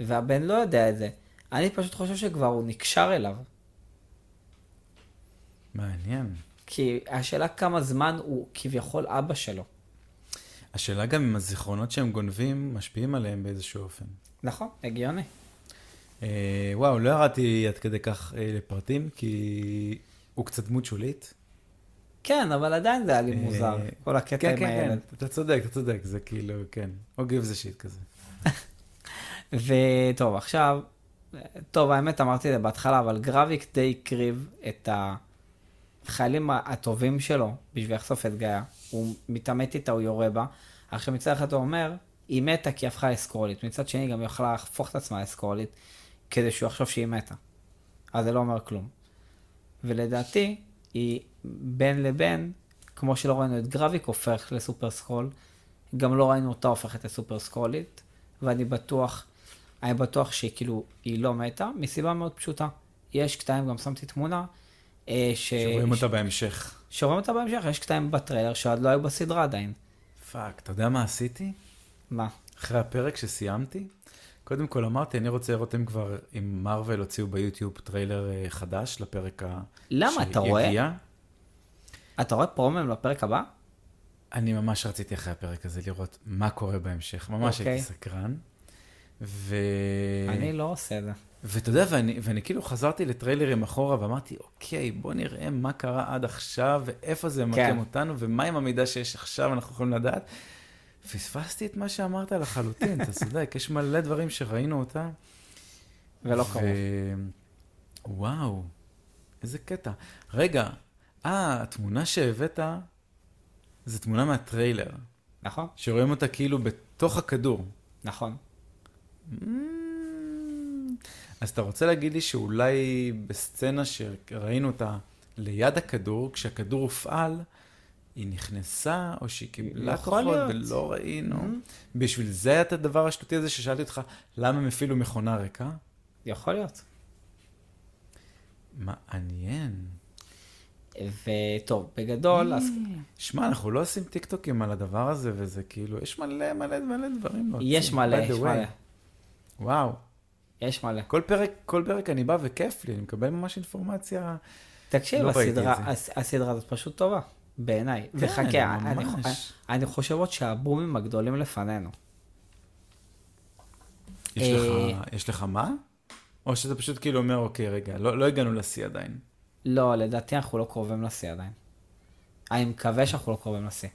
והבן לא יודע את זה. אני פשוט חושב שכבר הוא נקשר אליו. מעניין. כי השאלה כמה זמן הוא כביכול אבא שלו. השאלה גם אם הזיכרונות שהם גונבים משפיעים עליהם באיזשהו אופן. נכון, הגיוני. אה, וואו, לא ירדתי עד כדי כך אה, לפרטים, כי הוא קצת דמות שולית. כן, אבל עדיין זה היה לי אה, מוזר, כל הקטע כן, עם כן, הילד. כן, אתה צודק, אתה צודק, זה כאילו, כן. או גיב זה שיט כזה. וטוב, עכשיו, טוב, האמת אמרתי את זה בהתחלה, אבל גרביק די הקריב את החיילים הטובים שלו בשביל לחשוף את גאיה. הוא מתעמת איתה, הוא יורה בה. עכשיו מצד אחד הוא אומר, היא מתה כי היא הפכה לסקרולית. מצד שני, גם היא יכלה להפוך את עצמה לסקרולית, כדי שהוא יחשוב שהיא מתה. אז זה לא אומר כלום. ולדעתי, היא בין לבין, כמו שלא ראינו את גרביק הופך לסופר סקרול, גם לא ראינו אותה הופכת לסופר סקרולית, ואני בטוח, אני בטוח שהיא כאילו, היא לא מתה, מסיבה מאוד פשוטה. יש קטעים, גם שמתי תמונה, אה, ש... שרואים. אותה בהמשך. שרואים אותה בהמשך, יש קטעים בטריילר שעוד לא היו בסדרה עדיין. פאק, אתה יודע מה עשיתי? מה? אחרי הפרק שסיימתי, קודם כל אמרתי, אני רוצה לראות אם כבר, אם מארוול הוציאו ביוטיוב טריילר אה, חדש לפרק ה... למה, אתה רואה? אתה רואה פרומו לפרק הבא? אני ממש רציתי אחרי הפרק הזה לראות מה קורה בהמשך, ממש אוקיי. הייתי סקרן. ו... אני לא עושה את זה. ואתה יודע, ואני, ואני כאילו חזרתי לטריילרים אחורה ואמרתי, אוקיי, בוא נראה מה קרה עד עכשיו, ואיפה זה ממקם כן. אותנו, ומה עם המידע שיש עכשיו, אנחנו יכולים לדעת. פספסתי את מה שאמרת לחלוטין, אתה צודק, יש מלא דברים שראינו אותה. ולא קרוב. וואו, איזה קטע. רגע, אה, התמונה שהבאת, זו תמונה מהטריילר, נכון? שרואים אותה כאילו בתוך הכדור. נכון. Mm, אז אתה רוצה להגיד לי שאולי בסצנה שראינו אותה ליד הכדור, כשהכדור הופעל, היא נכנסה, או שהיא קיבלה יכול כוחות. ולא ראינו. Mhm. בשביל זה היה את הדבר השטותי הזה ששאלתי אותך, למה הם הפעילו מכונה ריקה? יכול להיות. מעניין. וטוב, בגדול, אז שמע, אנחנו לא עושים טיקטוקים על הדבר הזה, וזה כאילו, יש מלא מלא מלא דברים. יש מלא, יש. מלא. וואו. יש מלא. כל פרק, כל פרק אני בא וכיף לי, אני מקבל ממש אינפורמציה. תקשיב, לא הסדרה, הסדרה הזאת פשוט טובה, בעיניי. כן, וחכה, אני, ממש. אני חושב עוד שהבומים הגדולים לפנינו. יש אה, לך, יש לך מה? או שאתה פשוט כאילו אומר, אוקיי, רגע, לא, לא הגענו לשיא עדיין. לא, לדעתי אנחנו לא קרובים לשיא עדיין. אני מקווה שאנחנו לא קרובים לשיא.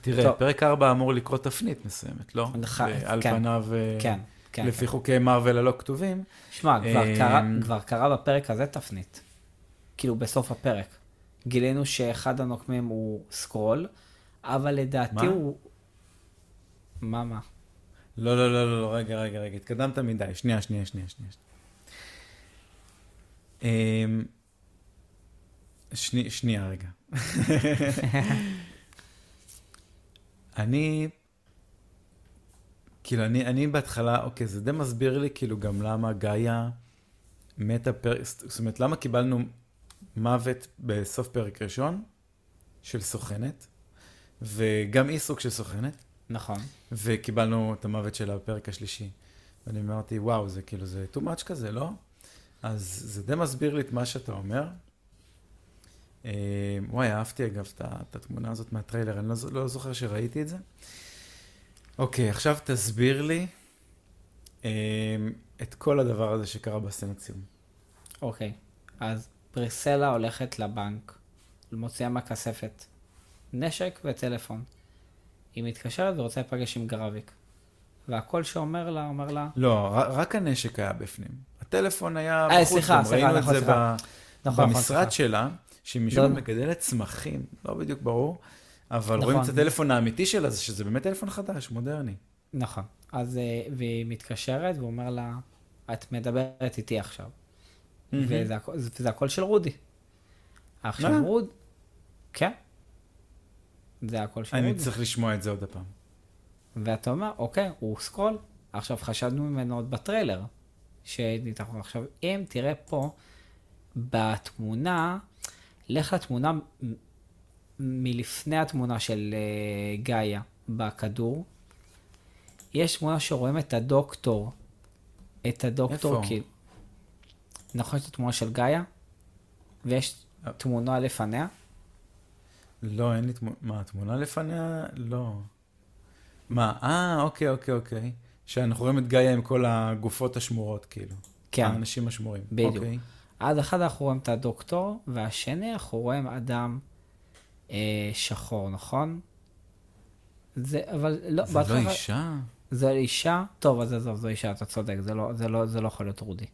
תראה, טוב. פרק 4 אמור לקרות תפנית מסוימת, לא? נח- על כן, פניו, אה, כן, כן. לפי כן. חוקי מארוול הלא כתובים. שמע, כבר אמ, קרה, כבר קרה בפרק הזה תפנית. כאילו, בסוף הפרק. גילינו שאחד הנוקמים הוא סקרול, אבל לדעתי מה? הוא... מה, מה? לא, לא, לא, לא, לא, רגע, רגע, רגע, התקדמת מדי. שנייה, שנייה, שנייה, שנייה. אמ, שני, שנייה, רגע. אני, כאילו, אני, אני בהתחלה, אוקיי, זה די מסביר לי כאילו גם למה גאיה מתה פרק, זאת אומרת, למה קיבלנו מוות בסוף פרק ראשון של סוכנת, וגם היא סוג של סוכנת. נכון. וקיבלנו את המוות שלה בפרק השלישי. ואני אמרתי, וואו, זה כאילו, זה too much כזה, לא? אז זה די מסביר לי את מה שאתה אומר. אה, וואי, אהבתי אגב את התמונה הזאת מהטריילר, אני לא, לא זוכר שראיתי את זה. אוקיי, עכשיו תסביר לי אה, את כל הדבר הזה שקרה בסצנת סיום. אוקיי. אז פריסלה הולכת לבנק, מוציאה מהכספת נשק וטלפון. היא מתקשרת ורוצה להיפגש עם גרביק. והקול שאומר לה, אומר לה, לא, רק הנשק היה בפנים. הטלפון היה אה, בחוץ, סליחה, סליחה, ראינו נכון, את זה סליחה. ב... נכון, נכון, במשרד סליחה. שלה, שהיא משום לא- מגדלת צמחים, לא בדיוק ברור, אבל נכון. רואים את הטלפון האמיתי שלה, זה שזה באמת טלפון חדש, מודרני. נכון. אז, אה, והיא מתקשרת ואומר לה, את מדברת איתי עכשיו. וזה, הכ- וזה הקול של רודי. עכשיו אה. רוד, כן. זה הקול של אני רודי. צריך לשמוע את זה עוד הפעם. ואתה אומר, אוקיי, הוא סקרול. עכשיו, חשדנו ממנו עוד בטריילר. שניתחנו עכשיו, אם תראה פה, בתמונה, לך לתמונה מ- מלפני התמונה של uh, גאיה בכדור. יש תמונה שרואים את הדוקטור. את הדוקטור, איפה? כאילו. נכון, יש את התמונה של גאיה? ויש אה. תמונה לפניה? לא, אין לי תמונה. מה, תמונה לפניה? לא. מה, אה, אוקיי, אוקיי, אוקיי. שאנחנו רואים את גאיה עם כל הגופות השמורות, כאילו. כן. האנשים השמורים. בדיוק. אוקיי. עד אחד אנחנו רואים את הדוקטור, והשני אנחנו רואים אדם אה, שחור, נכון? זה, אבל לא, זה לא בהתחלה- אישה? זו אישה? טוב, אז עזוב, זו אישה, אתה צודק, זה לא, זה לא, זה לא יכול להיות רודי.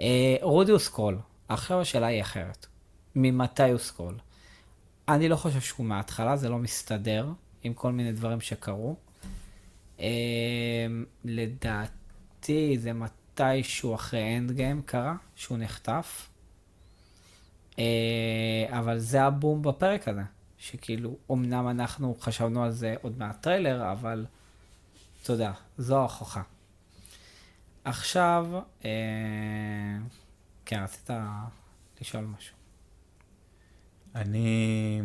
אה, רודי הוא סקרול. עכשיו השאלה היא אחרת. ממתי הוא סקרול? אני לא חושב שהוא מההתחלה, זה לא מסתדר עם כל מיני דברים שקרו. אה, לדעתי זה מתישהו אחרי Endgame קרה, שהוא נחטף. אה, אבל זה הבום בפרק הזה, שכאילו, אמנם אנחנו חשבנו על זה עוד מהטריילר, אבל אתה יודע, זו ההוכחה. עכשיו, אה, כן, רצית לשאול משהו. אני...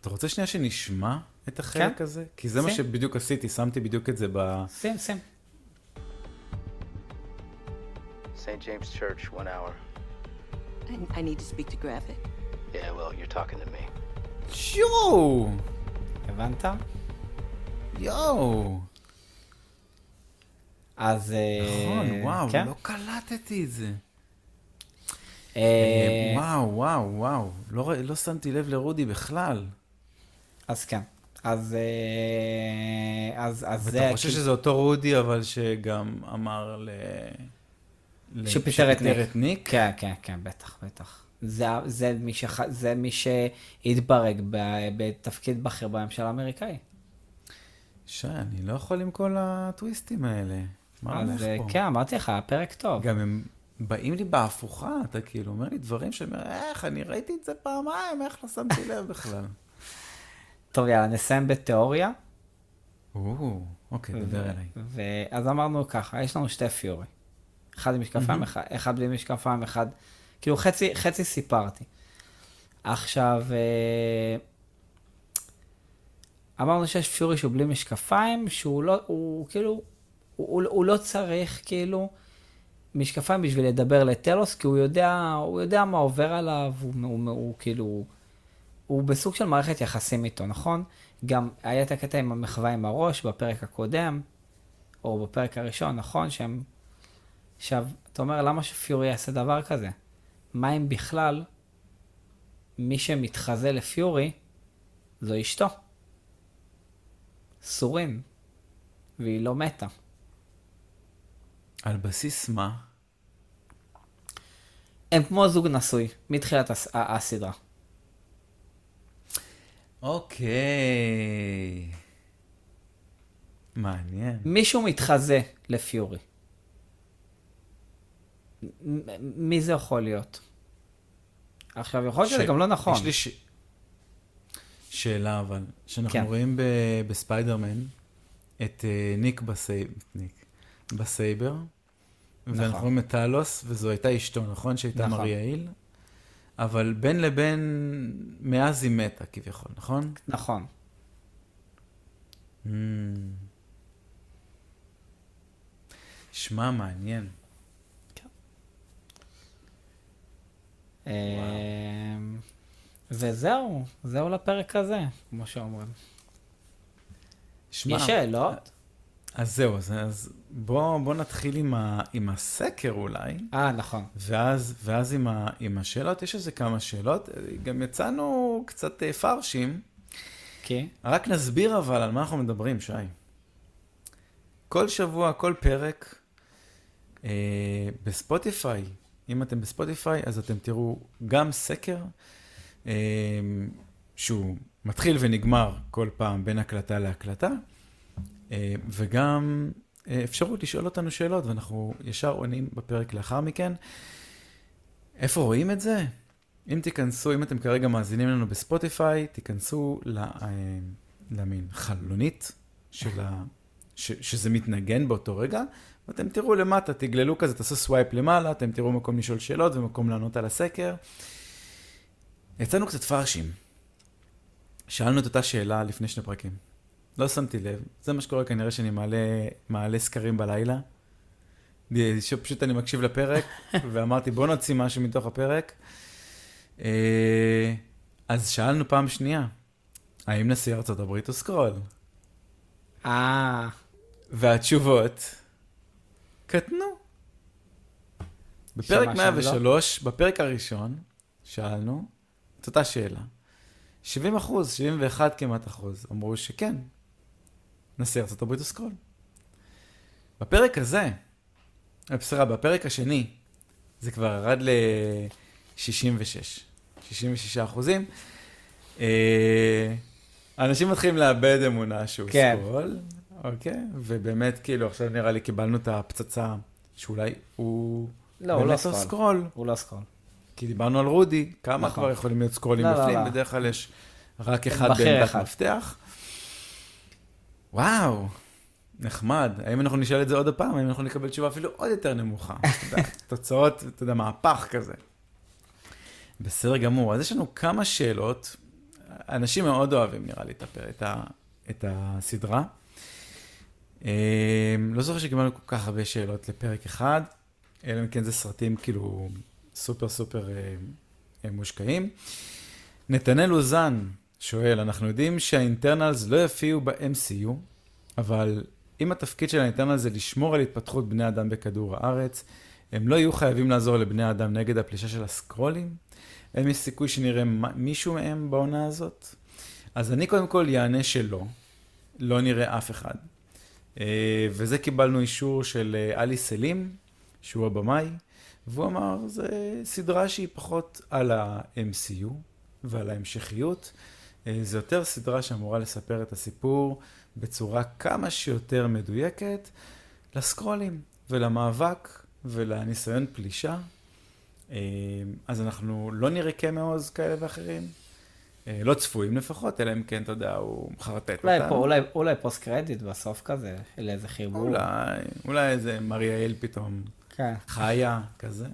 אתה רוצה שנייה שנשמע את החלק כן. הזה? כי זה מה שים. שבדיוק עשיתי, שמתי בדיוק את זה ב... שים, שים. St. James Church, one hour. I, I need to speak to Graphic. Yeah, well, you're talking to me. יואו! הבנת? יואו! אז... אה, נכון, וואו, כן. לא קלטתי את זה. אה, וואו, וואו, וואו. לא לא שמתי לב לרודי בכלל. אז כן. אז... אה, אז, אז זה... ואתה חושב כאילו- שזה אותו רודי, אבל שגם אמר ל... שפיטר את ניק. את ניק? כן, כן, כן, בטח, בטח. זה, זה, מי, שח... זה מי שהתברג ב... בתפקיד בכיר בממשל האמריקאי. שי, אני לא יכול עם כל הטוויסטים האלה. מה הולך אז אה, פה? כן, אמרתי לך, הפרק טוב. גם הם באים לי בהפוכה, אתה כאילו אומר לי דברים שאני אומר, איך, אני ראיתי את זה פעמיים, איך לא שמתי לב בכלל. טוב, יאללה, נסיים בתיאוריה. או, אוקיי, דבר אליי. ואז אמרנו ככה, יש לנו שתי פיורי. אחד עם משקפיים, אחד, אחד בלי משקפיים, אחד... כאילו חצי, חצי סיפרתי. עכשיו, אה, אמרנו שיש פיורי שהוא בלי משקפיים, שהוא לא, הוא כאילו, הוא, הוא, הוא לא צריך כאילו משקפיים בשביל לדבר לטלוס, כי הוא יודע, הוא יודע מה עובר עליו, הוא, הוא, הוא, הוא כאילו, הוא, בסוג של מערכת יחסים איתו, נכון? גם היה את הקטע עם המחווה עם הראש בפרק הקודם, או בפרק הראשון, נכון? שהם... עכשיו, אתה אומר, למה שפיורי יעשה דבר כזה? מה אם בכלל מי שמתחזה לפיורי זו אשתו? סורין. והיא לא מתה. על בסיס מה? הם כמו זוג נשוי, מתחילת הס... הסדרה. אוקיי. מעניין. מישהו מתחזה לפיורי. מי זה יכול להיות? עכשיו, יכול להיות שזה ש- גם לא נכון. יש לי ש... שאלה אבל, שאנחנו כן. רואים ב... בספיידרמן את אה, ניק, בסי... ניק ב space, ואנחנו נכון. רואים את טלוס, וזו הייתה אשתו, נכון? שהייתה נכון. מריה היל, אבל בין לבין, מאז היא מתה כביכול, נכון? נכון. Mm. שמע, מעניין. אמ, וזהו, זהו לפרק הזה, כמו שאומרים. יש שאלות? אז זהו, אז בוא, בוא נתחיל עם, ה, עם הסקר אולי, אה, נכון. ואז, ואז עם, ה, עם השאלות, יש איזה כמה שאלות, גם יצאנו קצת אה, פרשים, כי? רק נסביר אבל על מה אנחנו מדברים, שי. כל שבוע, כל פרק, אה, בספוטיפיי, אם אתם בספוטיפיי, אז אתם תראו גם סקר, אה, שהוא מתחיל ונגמר כל פעם בין הקלטה להקלטה, אה, וגם אפשרות לשאול אותנו שאלות, ואנחנו ישר עונים בפרק לאחר מכן. איפה רואים את זה? אם תיכנסו, אם אתם כרגע מאזינים לנו בספוטיפיי, תיכנסו אה, למין חלונית של ה... ש, שזה מתנגן באותו רגע, ואתם תראו למטה, תגללו כזה, תעשו swipe למעלה, אתם תראו מקום לשאול שאלות ומקום לענות על הסקר. יצאנו קצת פרשים. שאלנו את אותה שאלה לפני שני פרקים. לא שמתי לב, זה מה שקורה כנראה שאני מעלה, מעלה סקרים בלילה. שפשוט אני מקשיב לפרק, ואמרתי בוא נוציא משהו מתוך הפרק. אה, אז שאלנו פעם שנייה, האם נשיא ארצות הברית הוא סקרול? אה, והתשובות קטנו. בפרק שמה שם 103, בפרק הראשון, שאלנו את אותה שאלה. 70 אחוז, 71 כמעט אחוז, אמרו שכן, נשיא ארצות הברית הוא סקרול. בפרק הזה, אה, בסדר, בפרק השני, זה כבר ירד ל-66, 66 אחוזים. אה, אנשים מתחילים לאבד אמונה שהוא כן. סקרול, אוקיי? ובאמת, כאילו, עכשיו נראה לי קיבלנו את הפצצה שאולי הוא לא, הוא לא לא סקרול. סקרול. הוא לא סקרול. כי דיברנו על רודי, כמה נכון. כבר יכולים להיות סקרולים לא, לא, בפנים? לא. בדרך כלל יש רק אחד בעמדת. מפתח. וואו, נחמד. האם אנחנו נשאל את זה עוד הפעם? האם אנחנו נקבל תשובה אפילו עוד יותר נמוכה? תוצאות, אתה יודע, מהפך כזה. בסדר גמור. אז יש לנו כמה שאלות. אנשים מאוד אוהבים, נראה לי, את, ה... את הסדרה. אה, לא זוכר שקיבלנו כל כך הרבה שאלות לפרק אחד, אלא אם כן זה סרטים כאילו סופר סופר אה, אה, מושקעים. נתנאל אוזן שואל, אנחנו יודעים שהאינטרנלס לא יופיעו ב-MCU, אבל אם התפקיד של האינטרנל זה לשמור על התפתחות בני אדם בכדור הארץ, הם לא יהיו חייבים לעזור לבני אדם נגד הפלישה של הסקרולים? האם יש סיכוי שנראה מישהו מהם בעונה הזאת? אז אני קודם כל יענה שלא, לא נראה אף אחד. אה, וזה קיבלנו אישור של אה, עלי סלים, שהוא הבמאי, והוא אמר, זה סדרה שהיא פחות על ה-MCU ועל ההמשכיות, זה יותר סדרה שאמורה לספר את הסיפור בצורה כמה שיותר מדויקת לסקרולים ולמאבק ולניסיון פלישה. אה, אז אנחנו לא נראה קמאוז כאלה ואחרים, אה, לא צפויים לפחות, אלא אם כן, אתה יודע, הוא מחרטט אולי, אותנו. פה, אולי, אולי פוסט קרדיט בסוף כזה, לאיזה חיבור. אולי, אולי איזה מריאל פתאום כן. חיה כזה.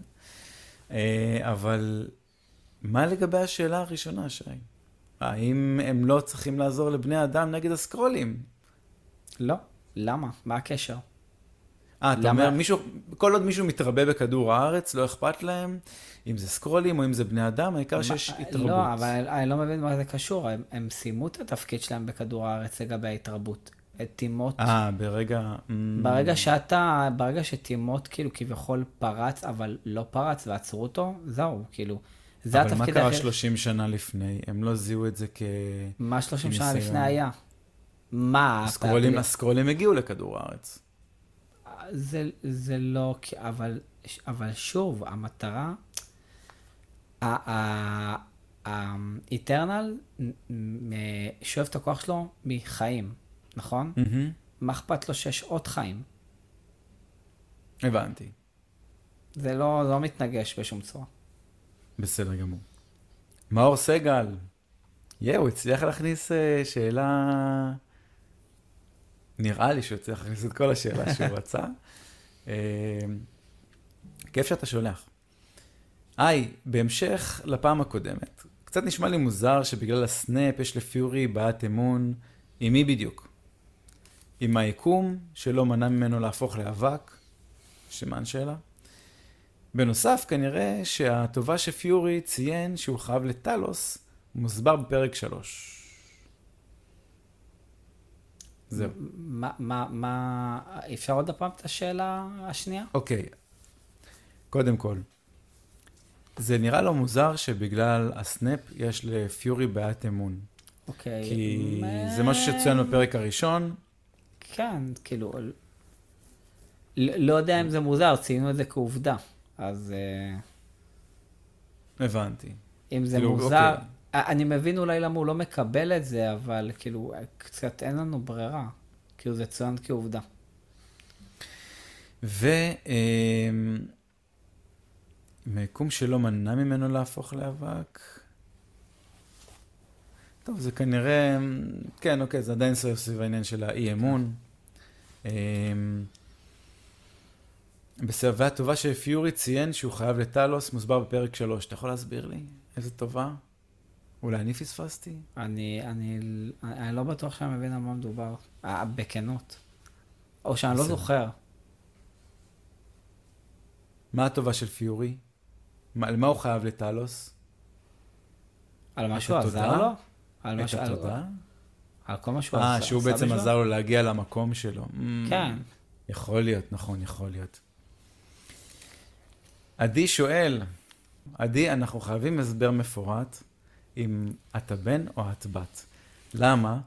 אה, אבל מה לגבי השאלה הראשונה, שי? האם הם לא צריכים לעזור לבני אדם נגד הסקרולים? לא, למה? מה הקשר? אה, אתה? אומר, מישהו, כל עוד מישהו מתרבה בכדור הארץ, לא אכפת להם, אם זה סקרולים או אם זה בני אדם, העיקר שיש מה- התרבות. לא, אבל אני, לא מבין מה זה קשור. הם, הם סיימו את התפקיד שלהם בכדור הארץ לגבי ההתרבות. את טימות, אה, ברגע... אמ, ברגע שאתה, ברגע שטימות כאילו כביכול פרץ, אבל לא פרץ ועצרו אותו, זהו, כאילו. זה אבל מה התפקיד קרה היחיד- 30 שנה לפני? הם לא זיהו את זה כ... מה 30 שנה. לפני היה? מה? הסקרולים, הסקרולים הגיעו לכדור הארץ. זה, זה לא, אבל, אבל שוב, המטרה, האיטרנל שואב את הכוח שלו מחיים, נכון? מה אכפת לו שיש עוד חיים? הבנתי. זה לא, לא מתנגש בשום צורה. בסדר גמור. מאור סגל, יא, הוא הצליח להכניס אה, שאלה... נראה לי שהוא הצליח להכניס את כל השאלה שהוא רצה. אה, כיף שאתה שולח. היי, בהמשך לפעם הקודמת, קצת נשמע לי מוזר שבגלל הסנאפ יש לפיורי בעיית אמון עם מי בדיוק? עם היקום שלא מנע ממנו להפוך לאבק? סימן שאלה. בנוסף, כנראה שהטובה שפיורי ציין שהוא חייב לטלוס מוסבר בפרק 3. זהו. מה, מה, מה, אפשר עוד הפעם את השאלה השנייה? אוקיי, קודם כל, זה נראה לו מוזר שבגלל הסנאפ יש לפיורי בעיית אמון. אוקיי. כי מה- זה משהו שצוין בפרק הראשון, כן, כאילו, לא, לא יודע אם זה מוזר, ציינו את זה כעובדה. אז אה, הבנתי. אם זה כאילו, מוזר, אוקיי. אני מבין אולי למה הוא לא מקבל את זה, אבל כאילו, קצת אין לנו ברירה. כאילו, זה צוין כעובדה. ומיקום שלא מנע ממנו להפוך לאבק. טוב, זה כנראה, כן, אוקיי, זה עדיין סביב העניין של האי-אמון. בסדר, והטובה שפיורי ציין שהוא חייב לטלוס מוסבר בפרק 3. אתה יכול להסביר לי איזה טובה? אולי אני פספסתי? אני, אני, אני לא בטוח שאני מבין על מה מדובר, אה, בכנות. או שאני לא בסדר. זוכר. מה הטובה של פיורי? מה, על מה הוא חייב לטלוס? על מה שהוא? עזר לו? על מה שהוא... על- התודה? על כל מה שהוא אה, עשה- שהוא עשה בעצם? עזר לו להגיע למקום שלו. Mm, כן. יכול להיות, נכון, יכול להיות. עדי שואל, עדי, אנחנו חייבים הסבר מפורט אם אתה בן או את בת. למה?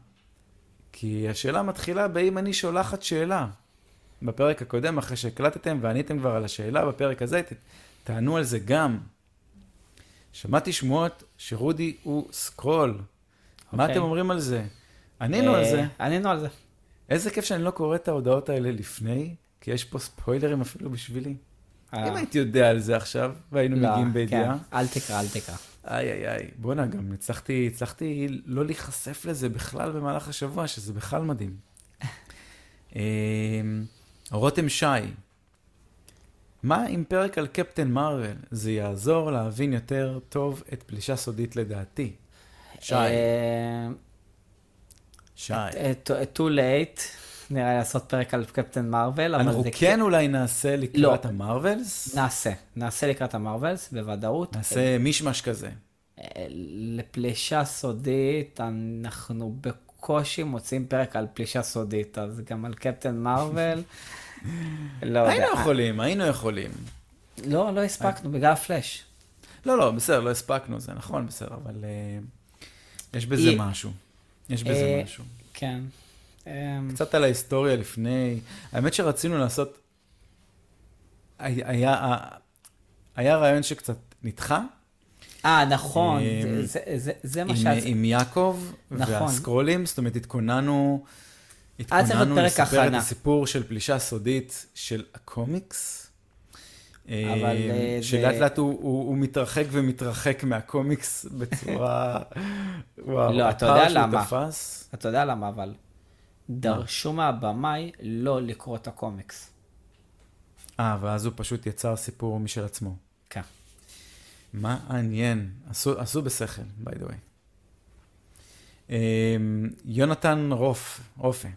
כי השאלה מתחילה באם אני שולחת שאלה. בפרק הקודם, אחרי שהקלטתם ועניתם כבר על השאלה, בפרק הזה, ת, תענו על זה גם. שמעתי שמועות שרודי הוא סקרול. מה אוקיי. אתם אומרים על זה? ענינו על אה, זה. ענינו על זה. איזה כיף שאני לא קורא את ההודעות האלה לפני, כי יש פה ספוילרים אפילו בשבילי. אה, אם הייתי יודע על זה עכשיו, והיינו לא, מגיעים כן, בידיעה, אל תקרא, אל תקרא. איי איי איי, בואנה, גם הצלחתי, הצלחתי לא להיחשף לזה בכלל במהלך השבוע, שזה בכלל מדהים. אמ, רותם שי, מה עם פרק על קפטן מרוויל? זה יעזור להבין יותר טוב את פלישה סודית לדעתי. שי, אה, שי. אה, too- too late, נראה לי לעשות פרק על קפטן מרוויל, אבל אנחנו זה כן אולי נעשה לקראת המרווילס? נעשה, נעשה לקראת המרווילס, בוודאות. נעשה מישמש כזה. אה, לפלישה סודית, אנחנו בקושי מוצאים פרק על פלישה סודית, אז גם על קפטן מרוויל, לא יודע. היינו יכולים, היינו יכולים. לא, לא הספקנו, בגלל הפלאש. לא, לא, בסדר, לא הספקנו, זה נכון, בסדר, אבל אה, יש בזה משהו. יש בזה אה, משהו. כן. אמ, קצת על ההיסטוריה לפני. האמת שרצינו לעשות... היה, היה, רעיון שקצת נדחה, אה, נכון, אמ, זה- זה- זה- מה עם, שאז... עם יעקב נכון. והסקרולים, זאת אומרת, התכוננו, להיות התכוננו לספר את הכנה. הסיפור של פלישה סודית של הקומיקס. אבל, אה, שלאט לאט הוא, הוא, הוא מתרחק ומתרחק מהקומיקס בצורה... וואו, לא, אתה יודע למה. אתה יודע למה, אבל דרשו מהבמאי לא לקרוא את הקומיקס. אה, ואז הוא פשוט יצר סיפור משל עצמו. כן. מעניין. עשו, עשו בשכל, by the way. אמ, יונתן רוף, רופה.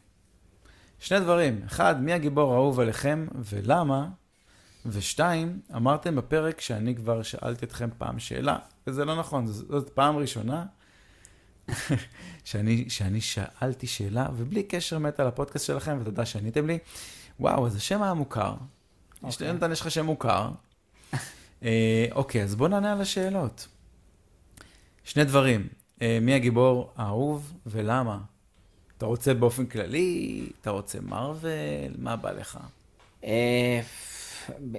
שני דברים. אחד, מי הגיבור האהוב עליכם ולמה? ושתיים, אמרתם בפרק שאני כבר שאלתי אתכם פעם שאלה, וזה לא נכון, זאת פעם ראשונה שאני, שאני שאלתי שאלה, ובלי קשר מת על הפודקאסט שלכם, ותודה שעניתם לי. וואו, אז השם היה מוכר. יש אוקיי. יונתן, יש לך שם מוכר. אה, אוקיי, אז בואו נענה על השאלות. שני דברים, אה, מי הגיבור האהוב ולמה? אתה רוצה באופן כללי? אתה רוצה מארוול? מה בא לך? אה,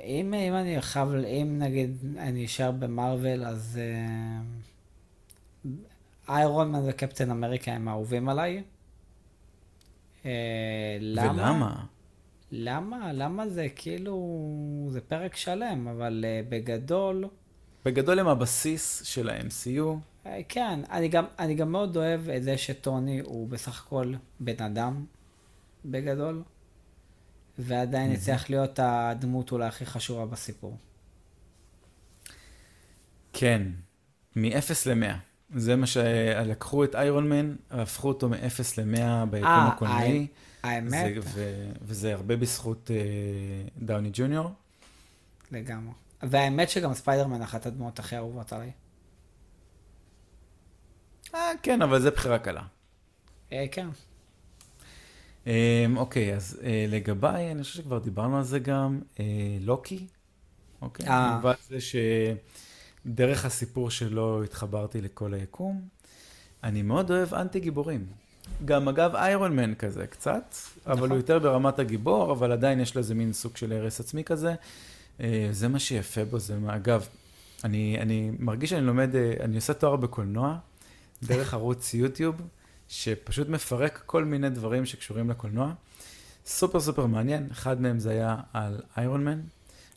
אם, אם אני חייב, אם נגיד אני אשאר במרוויל, אז אה, איירון מן וקפטן אמריקה הם האהובים עליי. אה, למה? ולמה? למה? למה זה כאילו, זה פרק שלם, אבל אה, בגדול, בגדול הם הבסיס של ה-MCU. אה, כן, אני גם, אני גם מאוד אוהב את זה שטוני הוא בסך הכל בן אדם, בגדול, ועדיין הצליח להיות הדמות אולי הכי חשובה בסיפור. כן, מ-0 ל-100. זה מה שלקחו את איירון מן, והפכו אותו מ-0 ל-100 ביקום אה, הקולנועי. האמת, זה- ו- וזה הרבה בזכות אה, דאוני ג'וניור. לגמרי. והאמת שגם ספיידרמן אחת הדמות הכי אהובות עליי. אה, כן, אבל זה בחירה קלה. אה, כן. אה, אוקיי, אז אה, לגביי, אני חושב שכבר דיברנו על זה גם, אה, לוקי. אוקיי? אה. זה שדרך הסיפור שלו התחברתי לכל היקום. אני מאוד אוהב אנטי גיבורים. גם אגב איירון מן כזה קצת, אבל נכון. הוא יותר ברמת הגיבור, אבל עדיין יש לו איזה מין סוג של הרס עצמי כזה. אה, זה מה שיפה בו, זה מה, אגב, אני, אני מרגיש שאני לומד, אה, אני עושה תואר בקולנוע, דרך ערוץ יוטיוב, שפשוט מפרק כל מיני דברים שקשורים לקולנוע. סופר סופר מעניין, אחד מהם זה היה על איירון מן.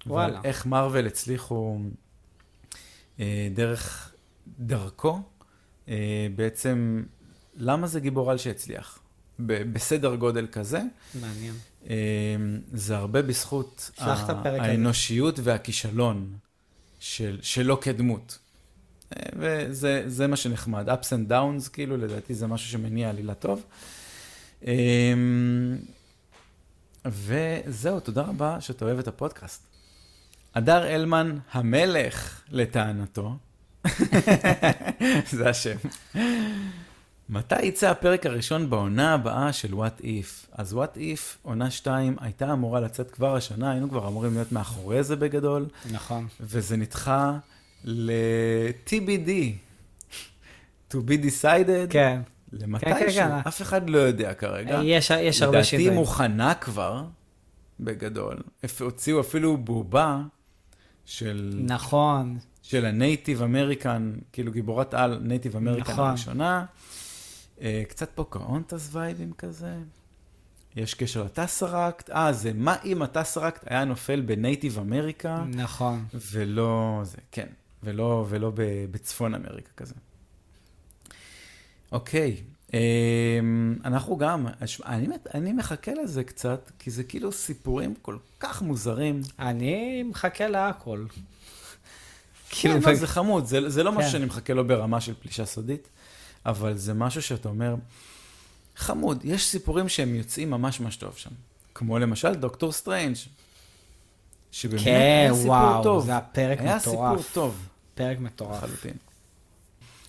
וואלה. ועל איך מארוול הצליחו דרך דרכו, אה, בעצם, למה זה גיבור על שהצליח? בסדר גודל כזה. מעניין. אה, זה הרבה בזכות שלח את ה- הפרק הזה. האנושיות והכישלון של, שלו כדמות. אה, וזה זה מה שנחמד. ups and downs, כאילו, לדעתי זה משהו שמניע עלילה טוב. אה, וזהו, תודה רבה שאתה אוהב את הפודקאסט. הדר אלמן המלך, לטענתו. זה השם. מתי יצא הפרק הראשון בעונה הבאה של What If? אז What If, עונה 2, הייתה אמורה לצאת כבר השנה, היינו כבר אמורים להיות מאחורי זה בגדול, נכון. וזה נדחה ל-TBD, to be decided, כן. למתישהו, כן, כן. אף אחד לא יודע כרגע. יש יש הרבה לדעתי שינויים. מוכנה כבר, בגדול. הוציאו אפילו בובה של, נכון. של ה native American, כאילו גיבורת על native American נכון. הראשונה. אה, קצת פוקהונטס וייבים כזה. יש קשר לטסרקט. אה, זה מה אם הטסרקט היה נופל ב native America, נכון. ולא זה, כן, ולא, ולא בצפון אמריקה כזה. אוקיי, אנחנו גם, אני, אני מחכה לזה קצת, כי זה כאילו סיפורים כל כך מוזרים. אני מחכה להכל. כאילו, לא, זה חמוד, זה, זה לא משהו כן. שאני מחכה לו ברמה של פלישה סודית, אבל זה משהו שאתה אומר, חמוד, יש סיפורים שהם יוצאים ממש ממש טוב שם. כמו למשל דוקטור סטרנג', שבאמת כן, היה סיפור וואו, טוב. זה היה פרק היה מטורף. סיפור טוב. פרק מטורף. לחלוטין.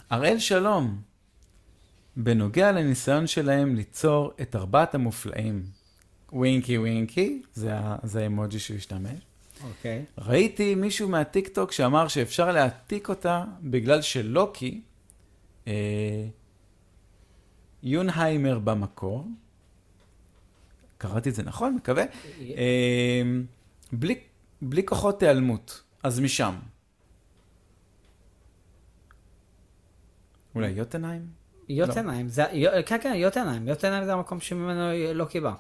הראל שלום, בנוגע לניסיון שלהם ליצור את ארבעת המופלאים, winky winky, זה, זה האמוג'י שהוא השתמש. אוקיי. ראיתי מישהו מהטיקטוק שאמר שאפשר להעתיק אותה בגלל שלוקי, אה, יונהיימר במקור, קראתי את זה נכון, מקווה, אה, בלי, בלי כוחות היעלמות, אז משם. אולי יוטנהיים? יוטנהיים, זה, יו- כן, כן, יוטנהיים. יוטנהיים זה המקום שממנו לא קיבה.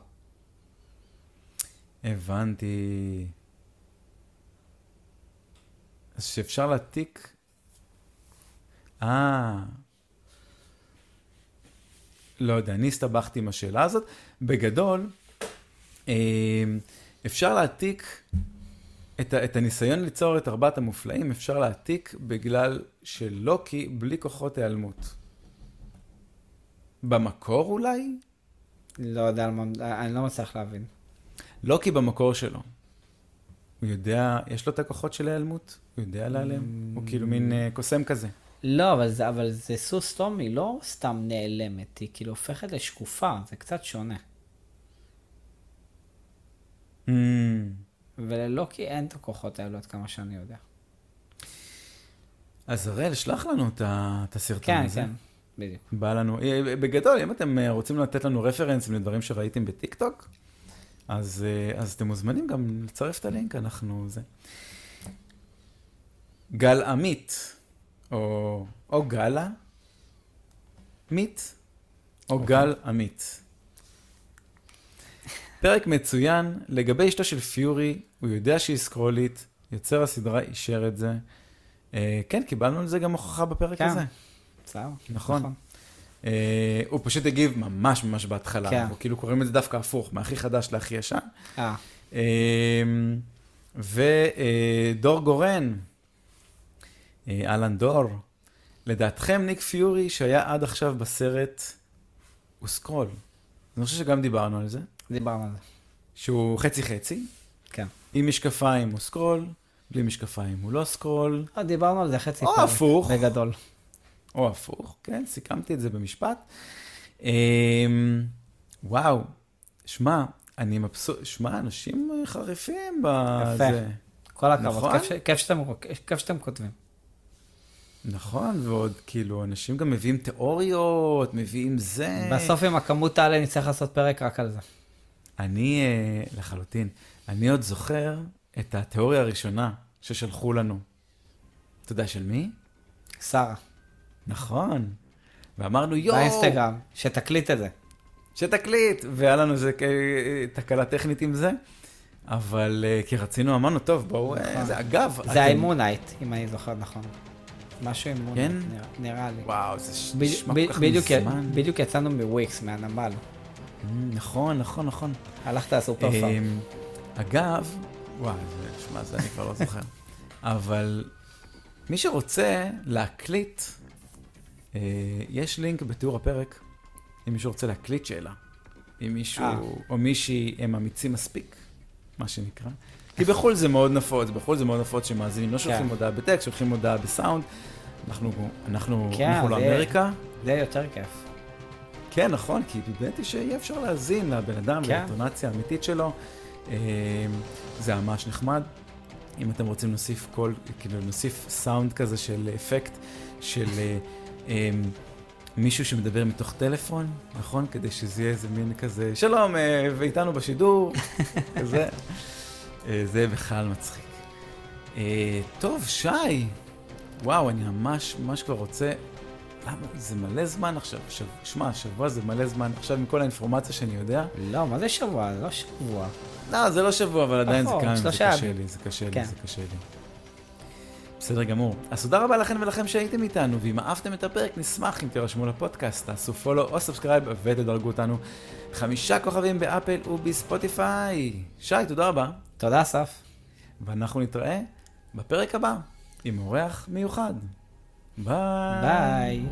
הבנתי. אז שאפשר להעתיק... אה... לא יודע, אני הסתבכתי עם השאלה הזאת. בגדול, אה, אפשר להעתיק את, את הניסיון ליצור את ארבעת המופלאים, אפשר להעתיק בגלל שלוקי בלי כוחות היעלמות. במקור אולי? לא יודע על מה, אני לא מצליח להבין. לוקי במקור שלו. הוא יודע, יש לו את הכוחות של ההיעלמות? הוא יודע להיעלם? הוא כאילו מין אה, קוסם כזה. לא, אבל זה, אבל זה סוס היא לא סתם נעלמת, היא כאילו הופכת לשקופה, זה קצת שונה. Mm, וללוקי אין את הכוחות האלו עד כמה שאני יודע. אז הראל, שלח לנו את הסרטון כן, הזה. כן, בדיוק. בא לנו, אה, בגדול, אם אתם אה, רוצים לתת לנו רפרנסים לדברים שראיתם בטיקטוק, אז, אה, אז אתם מוזמנים גם לצרף את הלינק, אנחנו זה. גל עמית, או, או גלה, מית, או גל עמית. פרק מצוין, לגבי אשתו של פיורי, הוא יודע שהיא סקרולית, יוצר הסדרה אישר את זה. אה, כן, קיבלנו על זה גם הוכחה בפרק כן. הזה. בסדר. נכון. אה, הוא פשוט הגיב ממש ממש בהתחלה, כן. כאילו קוראים את זה דווקא הפוך, מהכי חדש להכי ישן. אה, אה, ודור גורן, אה, אהלן דור, לדעתכם ניק פיורי שהיה עד עכשיו בסרט, הוא סקרול. אני חושב שגם דיברנו על זה, דיברנו על זה. שהוא חצי חצי, כן. עם משקפיים הוא סקרול, בלי משקפיים הוא לא סקרול, דיברנו על זה חצי או הפוך. בגדול. או הפוך, כן, סיכמתי את זה במשפט. אמ, וואו, שמע, אני מבסוט, שמע, אנשים חריפים בזה. כל הכבוד, נכון? כיף ש- כיף שאתם- כיף שאתם כותבים. נכון, ועוד כאילו, אנשים גם מביאים תיאוריות, מביאים זה. בסוף עם הכמות האלה נצטרך לעשות פרק רק על זה. אני, אה, לחלוטין, אני עוד זוכר את התיאוריה הראשונה ששלחו לנו. אתה יודע של מי? שרה. נכון. ואמרנו, יואו, באינסטגרם, שתקליט את זה. שתקליט, והיה לנו איזה תקלה טכנית עם זה, אבל אה, כי רצינו, אמרנו, טוב, בואו, אה, נכון. זה אגב, זה אתם- האימונייט, אם אני זוכר נכון. משהו עם כן? נראה- נראה לי. וואו, זה נשמע כל כך מזמן. בדיוק יצאנו מוויקס, מהנמל. Mm, נכון, נכון, נכון. הלכת לסופר פארם. אמ, אגב, וואי, זה, שמע, זה אני כבר לא זוכר. אבל מי שרוצה להקליט, יש לינק בתיאור הפרק, אם מישהו רוצה להקליט שאלה. אם מישהו אה. או מישהי הם אמיצים מספיק, מה שנקרא. כי בחו"ל זה מאוד נפוץ, בחו"ל זה מאוד נפוץ שמאזינים לא שולחים כן. הודעה בטקסט, שולחים הודעה בסאונד. אנחנו, אנחנו, כן, אנחנו לא זה- יותר כיף. כן, נכון, כי באמת היא שיהיה אפשר להאזין לבן אדם כן. ולאינטונציה האמיתית שלו. אה, זה ממש נחמד. אם אתם רוצים להוסיף קול, כאילו נוסיף סאונד כזה של אפקט, של אה, אה, מישהו שמדבר מתוך טלפון, נכון? כדי שזה יהיה איזה מין כזה, שלום, אה, ואיתנו בשידור, כזה. אה, זה בכלל מצחיק. אה, טוב, שי, וואו, אני ממש ממש כבר רוצה למה? זה מלא זמן עכשיו. שב... שמע, שבוע זה מלא זמן עכשיו עם כל האינפורמציה שאני יודע. לא, מה זה שבוע? זה לא שבוע. לא, זה לא שבוע, אבל עדיין זה נכון, קשה. לי, זה קשה לי, כן. זה קשה לי. בסדר גמור. אז תודה רבה לכם ולכם שהייתם איתנו, ואם אהבתם את הפרק, נשמח אם תירשמו לפודקאסט, תעשו follow או subscribe ותדרגו אותנו חמישה כוכבים באפל ובספוטיפיי. שי, תודה רבה, תודה, אסף. ואנחנו נתראה בפרק הבא עם אורח מיוחד. ביי. ביי.